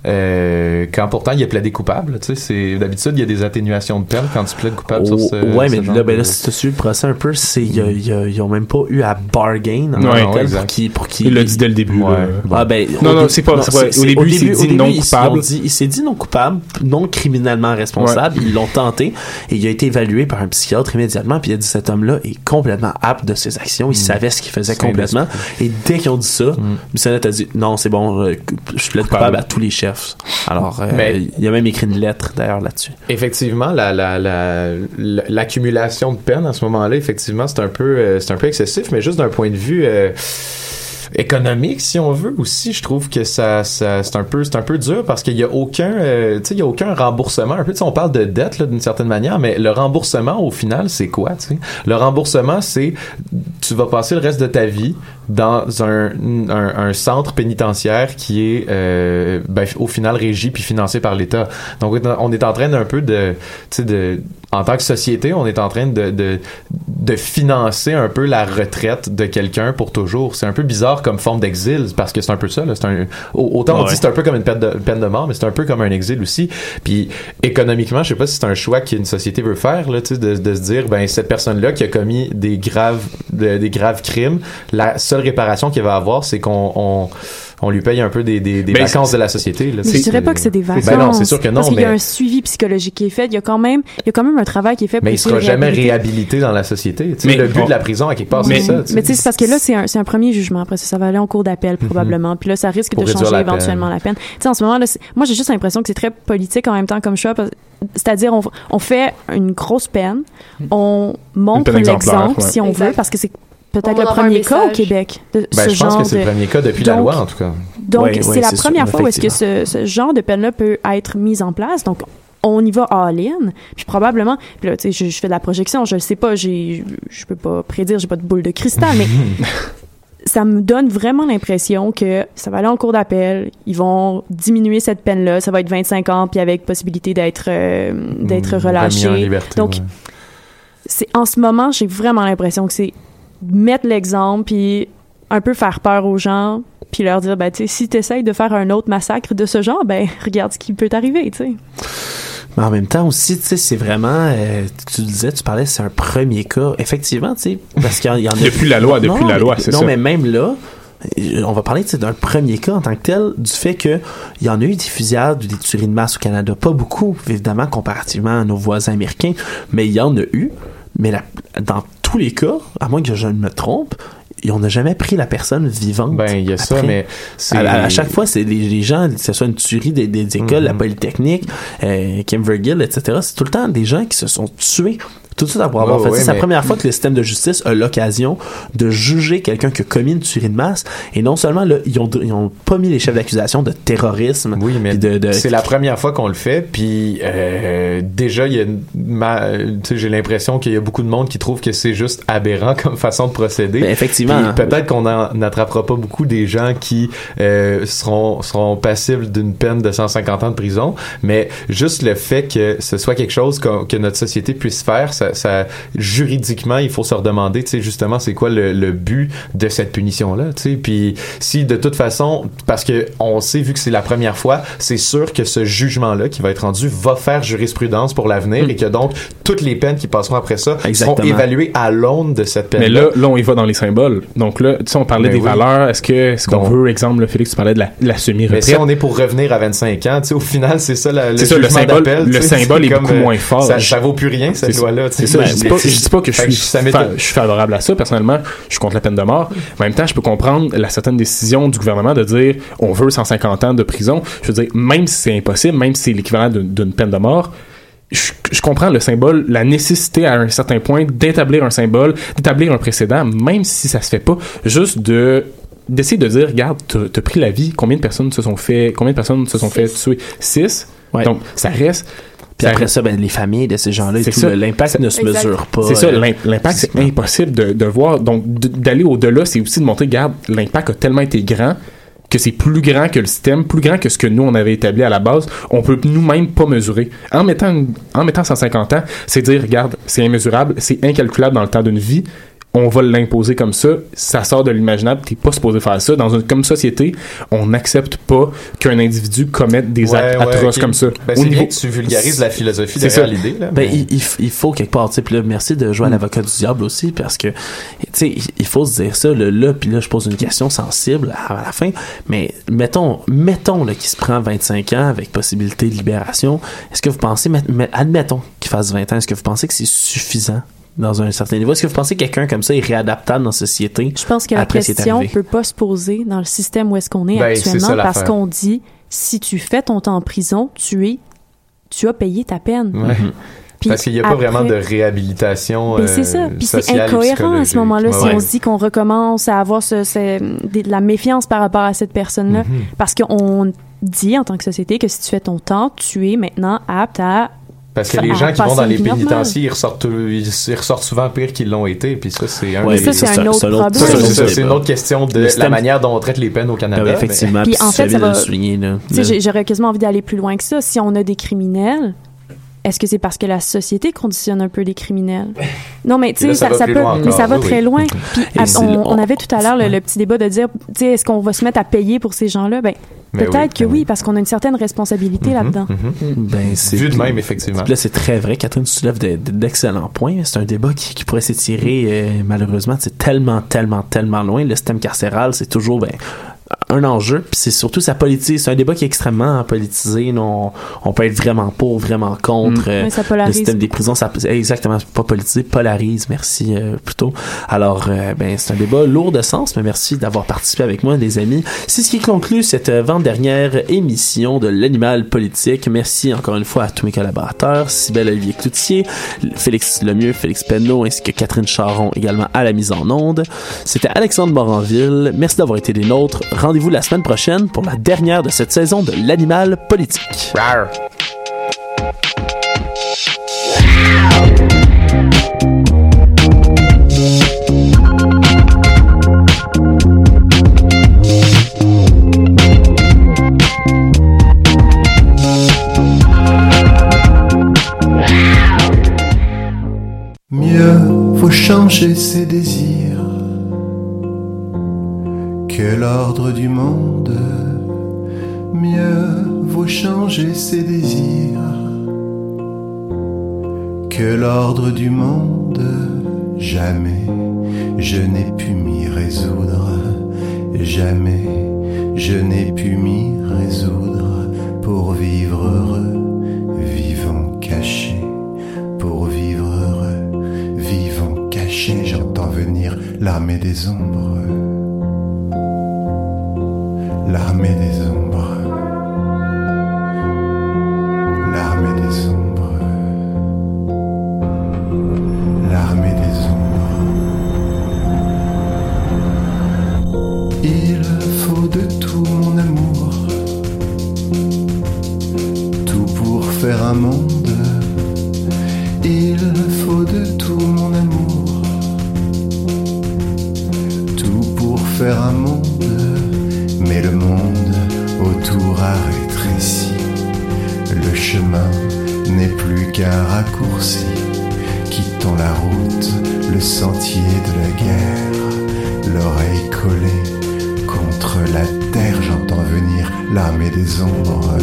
euh, quand pourtant il y a plaidé coupable. Tu sais, c'est d'habitude il y a des atténuations de peine quand tu plaides coupable sur ce. ouais, ce mais genre là, ben là, si tu suis le procès un peu, c'est, ils ont même pas eu à bargain en Ouais, tant que tel pour qu'ils, pour qu'ils- Il l'a dit dès le début. Ouais. Ah, ben, non, non, c'est pas. au début, il s'est dit non coupable. il s'est dit non coupable, non criminellement responsable. Ils l'ont tenté et il a été évalué par un psychiatre immédiatement. Puis il a dit cet homme-là est complètement apte de ses actions. Il savait ce qu'il faisait complètement. Et dès qu'ils ont dit ça, Bissonnette dit non, c'est bon, euh, je plaide coupable à tous les chefs. Alors, euh, il a même écrit une lettre d'ailleurs là-dessus. Effectivement, la, la, la, la- l'accumulation de peine à ce moment-là, effectivement, c'est un peu, euh, c'est un peu excessif, mais juste d'un point de vue euh, économique, si on veut aussi, je trouve que ça, ça c'est un peu, c'est un peu dur parce qu'il y a aucun, euh, tu sais, il y a aucun remboursement. Un peu, on parle de dette là, d'une certaine manière, mais le remboursement au final, c'est quoi, tu sais? Le remboursement, c'est tu vas passer le reste de ta vie dans un, un, un centre pénitentiaire qui est euh, ben, au final régi puis financé par l'État. Donc on est en train d'un peu de, de en tant que société, on est en train de, de, de financer un peu la retraite de quelqu'un pour toujours. C'est un peu bizarre comme forme d'exil parce que c'est un peu ça. Là. Un, au- autant on Ouais. dit c'est un peu comme une peine de, peine de mort, mais c'est un peu comme un exil aussi. Puis économiquement, je sais pas si c'est un choix qu'une société veut faire, là, de, de se dire, ben cette personne-là qui a commis des graves, de- des graves crimes, la seule réparation qu'il va avoir, c'est qu'on on, on lui paye un peu des, des, des Ben, vacances de la société. Là, Mais je dirais pas que c'est des vacances. Ben non, c'est sûr que non, Parce qu'il y a un suivi psychologique qui est fait. Il y a quand même, il y a quand même un travail qui est fait pour mais il essayer sera jamais réhabilité dans la société. Tu sais, Mais le but bon. de la prison, à quelque part, c'est mais, ça. tu sais. mais tu sais, c'est parce que là, c'est un, c'est un premier jugement. Après ça, ça va aller en cours d'appel, probablement. Puis là, ça risque Pour de changer la peine. éventuellement la peine. Tu sais, en ce moment, là, moi, j'ai juste l'impression que c'est très politique en même temps comme choix. C'est-à-dire, on, on fait une grosse peine, on montre l'exemple, ouais. si on Exact. veut, parce que c'est peut-être le premier cas au. Québec de Ben, ce je pense genre que c'est de... le premier cas depuis la Donc- loi, en tout cas. Donc, c'est la c'est sûr, première fois où est-ce que ce, ce genre de peine-là peut être mise en place. Donc, on y va all-in. Puis probablement, puis là, tu sais, je, je fais de la projection, je le sais pas, j'ai, je peux pas prédire, j'ai pas de boule de cristal, mais ça me donne vraiment l'impression que ça va aller en cours d'appel, ils vont diminuer cette peine-là, ça va être 25 ans, puis avec possibilité d'être euh, d'être Mmh, relâché. liberté, Donc, ouais. c'est en ce moment, j'ai vraiment l'impression que c'est mettre l'exemple puis un peu faire peur aux gens puis leur dire ben tu sais si t'essayes de faire un autre massacre de ce genre ben regarde ce qui peut t'arriver tu sais Mais en même temps aussi, tu sais, c'est vraiment, euh, tu le disais, tu parlais, c'est un premier cas. Effectivement, tu sais, parce qu'il y en- il y en a... Depuis la loi, depuis Non, la loi, c'est Non, ça. mais même là, on va parler tu sais, d'un premier cas en tant que tel, du fait que il y en a eu des fusillades ou des tueries de masse au Canada. Pas beaucoup, évidemment, comparativement à nos voisins américains, mais il y en a eu. Mais la- dans tous les cas, à moins que je ne me trompe, et on n'a jamais pris la personne vivante. Ben, il y a ça, mais c'est- À, chaque fois, c'est les, les gens, que ce soit une tuerie des, des écoles, la Mhm. Polytechnique, euh, etc., c'est tout le temps des gens qui se sont tués tout de suite après avoir fait ça. C'est la première fois que le système de justice a l'occasion de juger quelqu'un qui a commis une tuerie de masse. Et non seulement, là, ils ont, ils ont pas mis les chefs d'accusation de terrorisme. Oui, mais puis de, de- c'est la première fois qu'on le fait, puis euh, déjà, il y a ma- j'ai l'impression qu'il y a beaucoup de monde qui trouve que c'est juste aberrant comme façon de procéder. Ben, effectivement. Peut-être qu'on n'attrapera pas beaucoup des gens qui euh, seront, seront passibles d'une peine de 150 ans de prison, mais juste le fait que ce soit quelque chose que, que notre société puisse faire, ça ça, ça juridiquement, il faut se redemander, tu sais, justement, c'est quoi le, le but de cette punition-là, tu sais. Puis si de toute façon, parce que on sait, vu que c'est la première fois, c'est sûr que ce jugement-là qui va être rendu va faire jurisprudence pour l'avenir et que donc toutes les peines qui passeront après ça seront Exactement. évaluées à l'aune de cette peine. Mais là, là, on y va dans les symboles. Donc là, tu sais, on parlait Ben des oui. valeurs. Est-ce que, est-ce qu'on veut, exemple, là, Félix, tu parlais de la, la Mais semi-retraite. si on est pour revenir à 25 ans, tu sais, au final, c'est ça la- le ça, symbole- le symbole est comme, beaucoup euh, moins fort. Ça, ça vaut plus rien, cette loi-là. C'est ça. Je dis pas, je dis pas que je suis, ça fa- m'étonne. je suis favorable à ça. Personnellement, je suis contre la peine de mort. Mais en même temps, je peux comprendre la certaine décision du gouvernement de dire on veut 150 ans de prison. Je veux dire, même si c'est impossible, même si c'est l'équivalent d'une peine de mort, je, je comprends le symbole, la nécessité à un certain point d'établir un symbole, d'établir un précédent, même si ça se fait pas, juste de d'essayer de dire, regarde, t'as pris la vie, combien de personnes se sont fait, combien de personnes se sont fait tuer? Donc, ça reste. Puis après ça, ben, les familles de ces gens-là, l'impact ne se Exact. mesure pas. C'est ça, euh, l'im- l'impact, c'est impossible de, de voir. Donc, d'aller au-delà, c'est aussi de montrer, regarde, l'impact a tellement été grand que c'est plus grand que le système, plus grand que ce que nous, on avait établi à la base. On peut nous-mêmes pas mesurer. En mettant, en mettant 150 ans, c'est dire, regarde, c'est immesurable, c'est incalculable dans le temps d'une vie. On va l'imposer comme ça, ça sort de l'imaginable, t'es pas supposé faire ça. Dans une comme société, on n'accepte pas qu'un individu commette des Ouais, actes ouais, atroces comme ça. Ben, Au c'est niveau- bien que tu vulgarises la philosophie C'est derrière ça. l'idée, là. Ben, mais- il, il f- il faut quelque part, tu là, merci de jouer à l'avocat du diable aussi, parce que, tu sais, il- faut se dire ça, le là, puis là, je pose une question sensible à, à la fin, mais mettons, mettons, là, qu'il se prend 25 ans avec possibilité de libération, est-ce que vous pensez, met- met- admettons qu'il fasse 20 ans, est-ce que vous pensez que c'est suffisant? Dans un certain niveau? Est-ce que vous pensez que quelqu'un comme ça est réadaptable dans la société? Je pense que la question arrivé? peut pas se poser dans le système où est-ce qu'on est Ben, actuellement ça, parce qu'on dit si tu fais ton temps en prison, tu es tu as payé ta peine. Ouais. Puis Parce qu'il n'y a pas vraiment de réhabilitation. Ben, c'est ça. euh, Puis c'est incohérent à ce moment-là si on se dit qu'on recommence à avoir ce, ce- des- de la méfiance par rapport à cette personne-là. Mhm. Parce qu'on dit en tant que société que si tu fais ton temps, tu es maintenant apte à Parce que les gens qui vont dans les pénitenciers, ils ressortent, ils, ils ressortent souvent pire qu'ils l'ont été. Puis ça, c'est un Ouais, ça, c'est un autre problème. c'est ça, C'est c'est une autre question de la système- manière dont on traite les peines au Canada. Oui, effectivement. Puis en fait, ça va. j'aurais quasiment envie d'aller plus loin que ça. Si on a des criminels, est-ce que c'est parce que la société conditionne un peu les criminels? Non, mais tu sais, ça peut, mais ça va oui, très oui. loin. Puis Et à- c'est on, avait tout à l'heure le, le petit débat de dire, tu sais, est-ce qu'on va se mettre à payer pour ces gens-là? Ben, peut-être oui, que oui, parce qu'on a une certaine responsabilité là-dedans. Ben, c'est Vu de même, effectivement. Puis Là, c'est très vrai. Catherine, tu soulèves de- de- d'excellents points. C'est un débat qui, qui pourrait s'étirer, euh, malheureusement, c'est tellement, tellement, tellement loin. Le système carcéral, c'est toujours ben, un enjeu. Puis c'est surtout sa politique. C'est un débat qui est extrêmement politisé. On, on peut être vraiment pour, vraiment contre. Mm. euh, ça le système des prisons, ça, exactement, c'est pas politisé, polarise. Merci euh, plutôt. Alors, euh, ben, c'est un débat lourd de sens, mais merci d'avoir participé avec moi, les amis. C'est ce qui conclut cette euh, avant-dernière émission de l'animal politique. Merci encore une fois à tous mes collaborateurs, Sybelle Olivier Cloutier, Félix Lemieux, Félix Penneau, ainsi que Catherine Charon également à la mise en onde. C'était Alexandre Moranville. Merci d'avoir été des nôtres. Rendez-vous la semaine prochaine pour la dernière de cette saison de l'animal politique. Mieux vaut changer ses désirs que l'ordre du monde. Mieux vaut changer ses désirs que l'ordre du monde. Jamais je n'ai pu m'y résoudre. Jamais je n'ai pu m'y résoudre. Pour vivre heureux, vivons cachés. Pour vivre heureux, vivons cachés. J'entends venir l'armée des ombres. L'armée des qu'un raccourci quittant la route, le sentier de la guerre, l'oreille collée contre la terre, j'entends venir l'armée des ombres.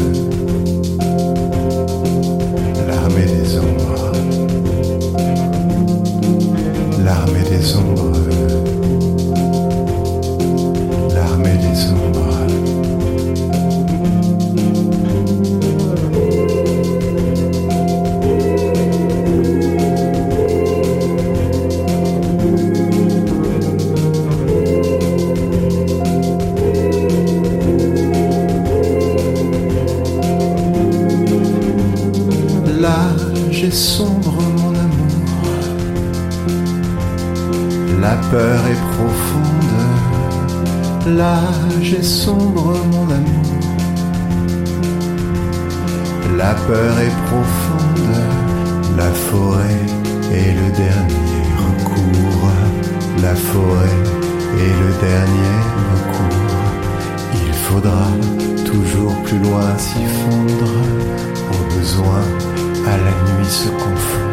à la nuit se confond.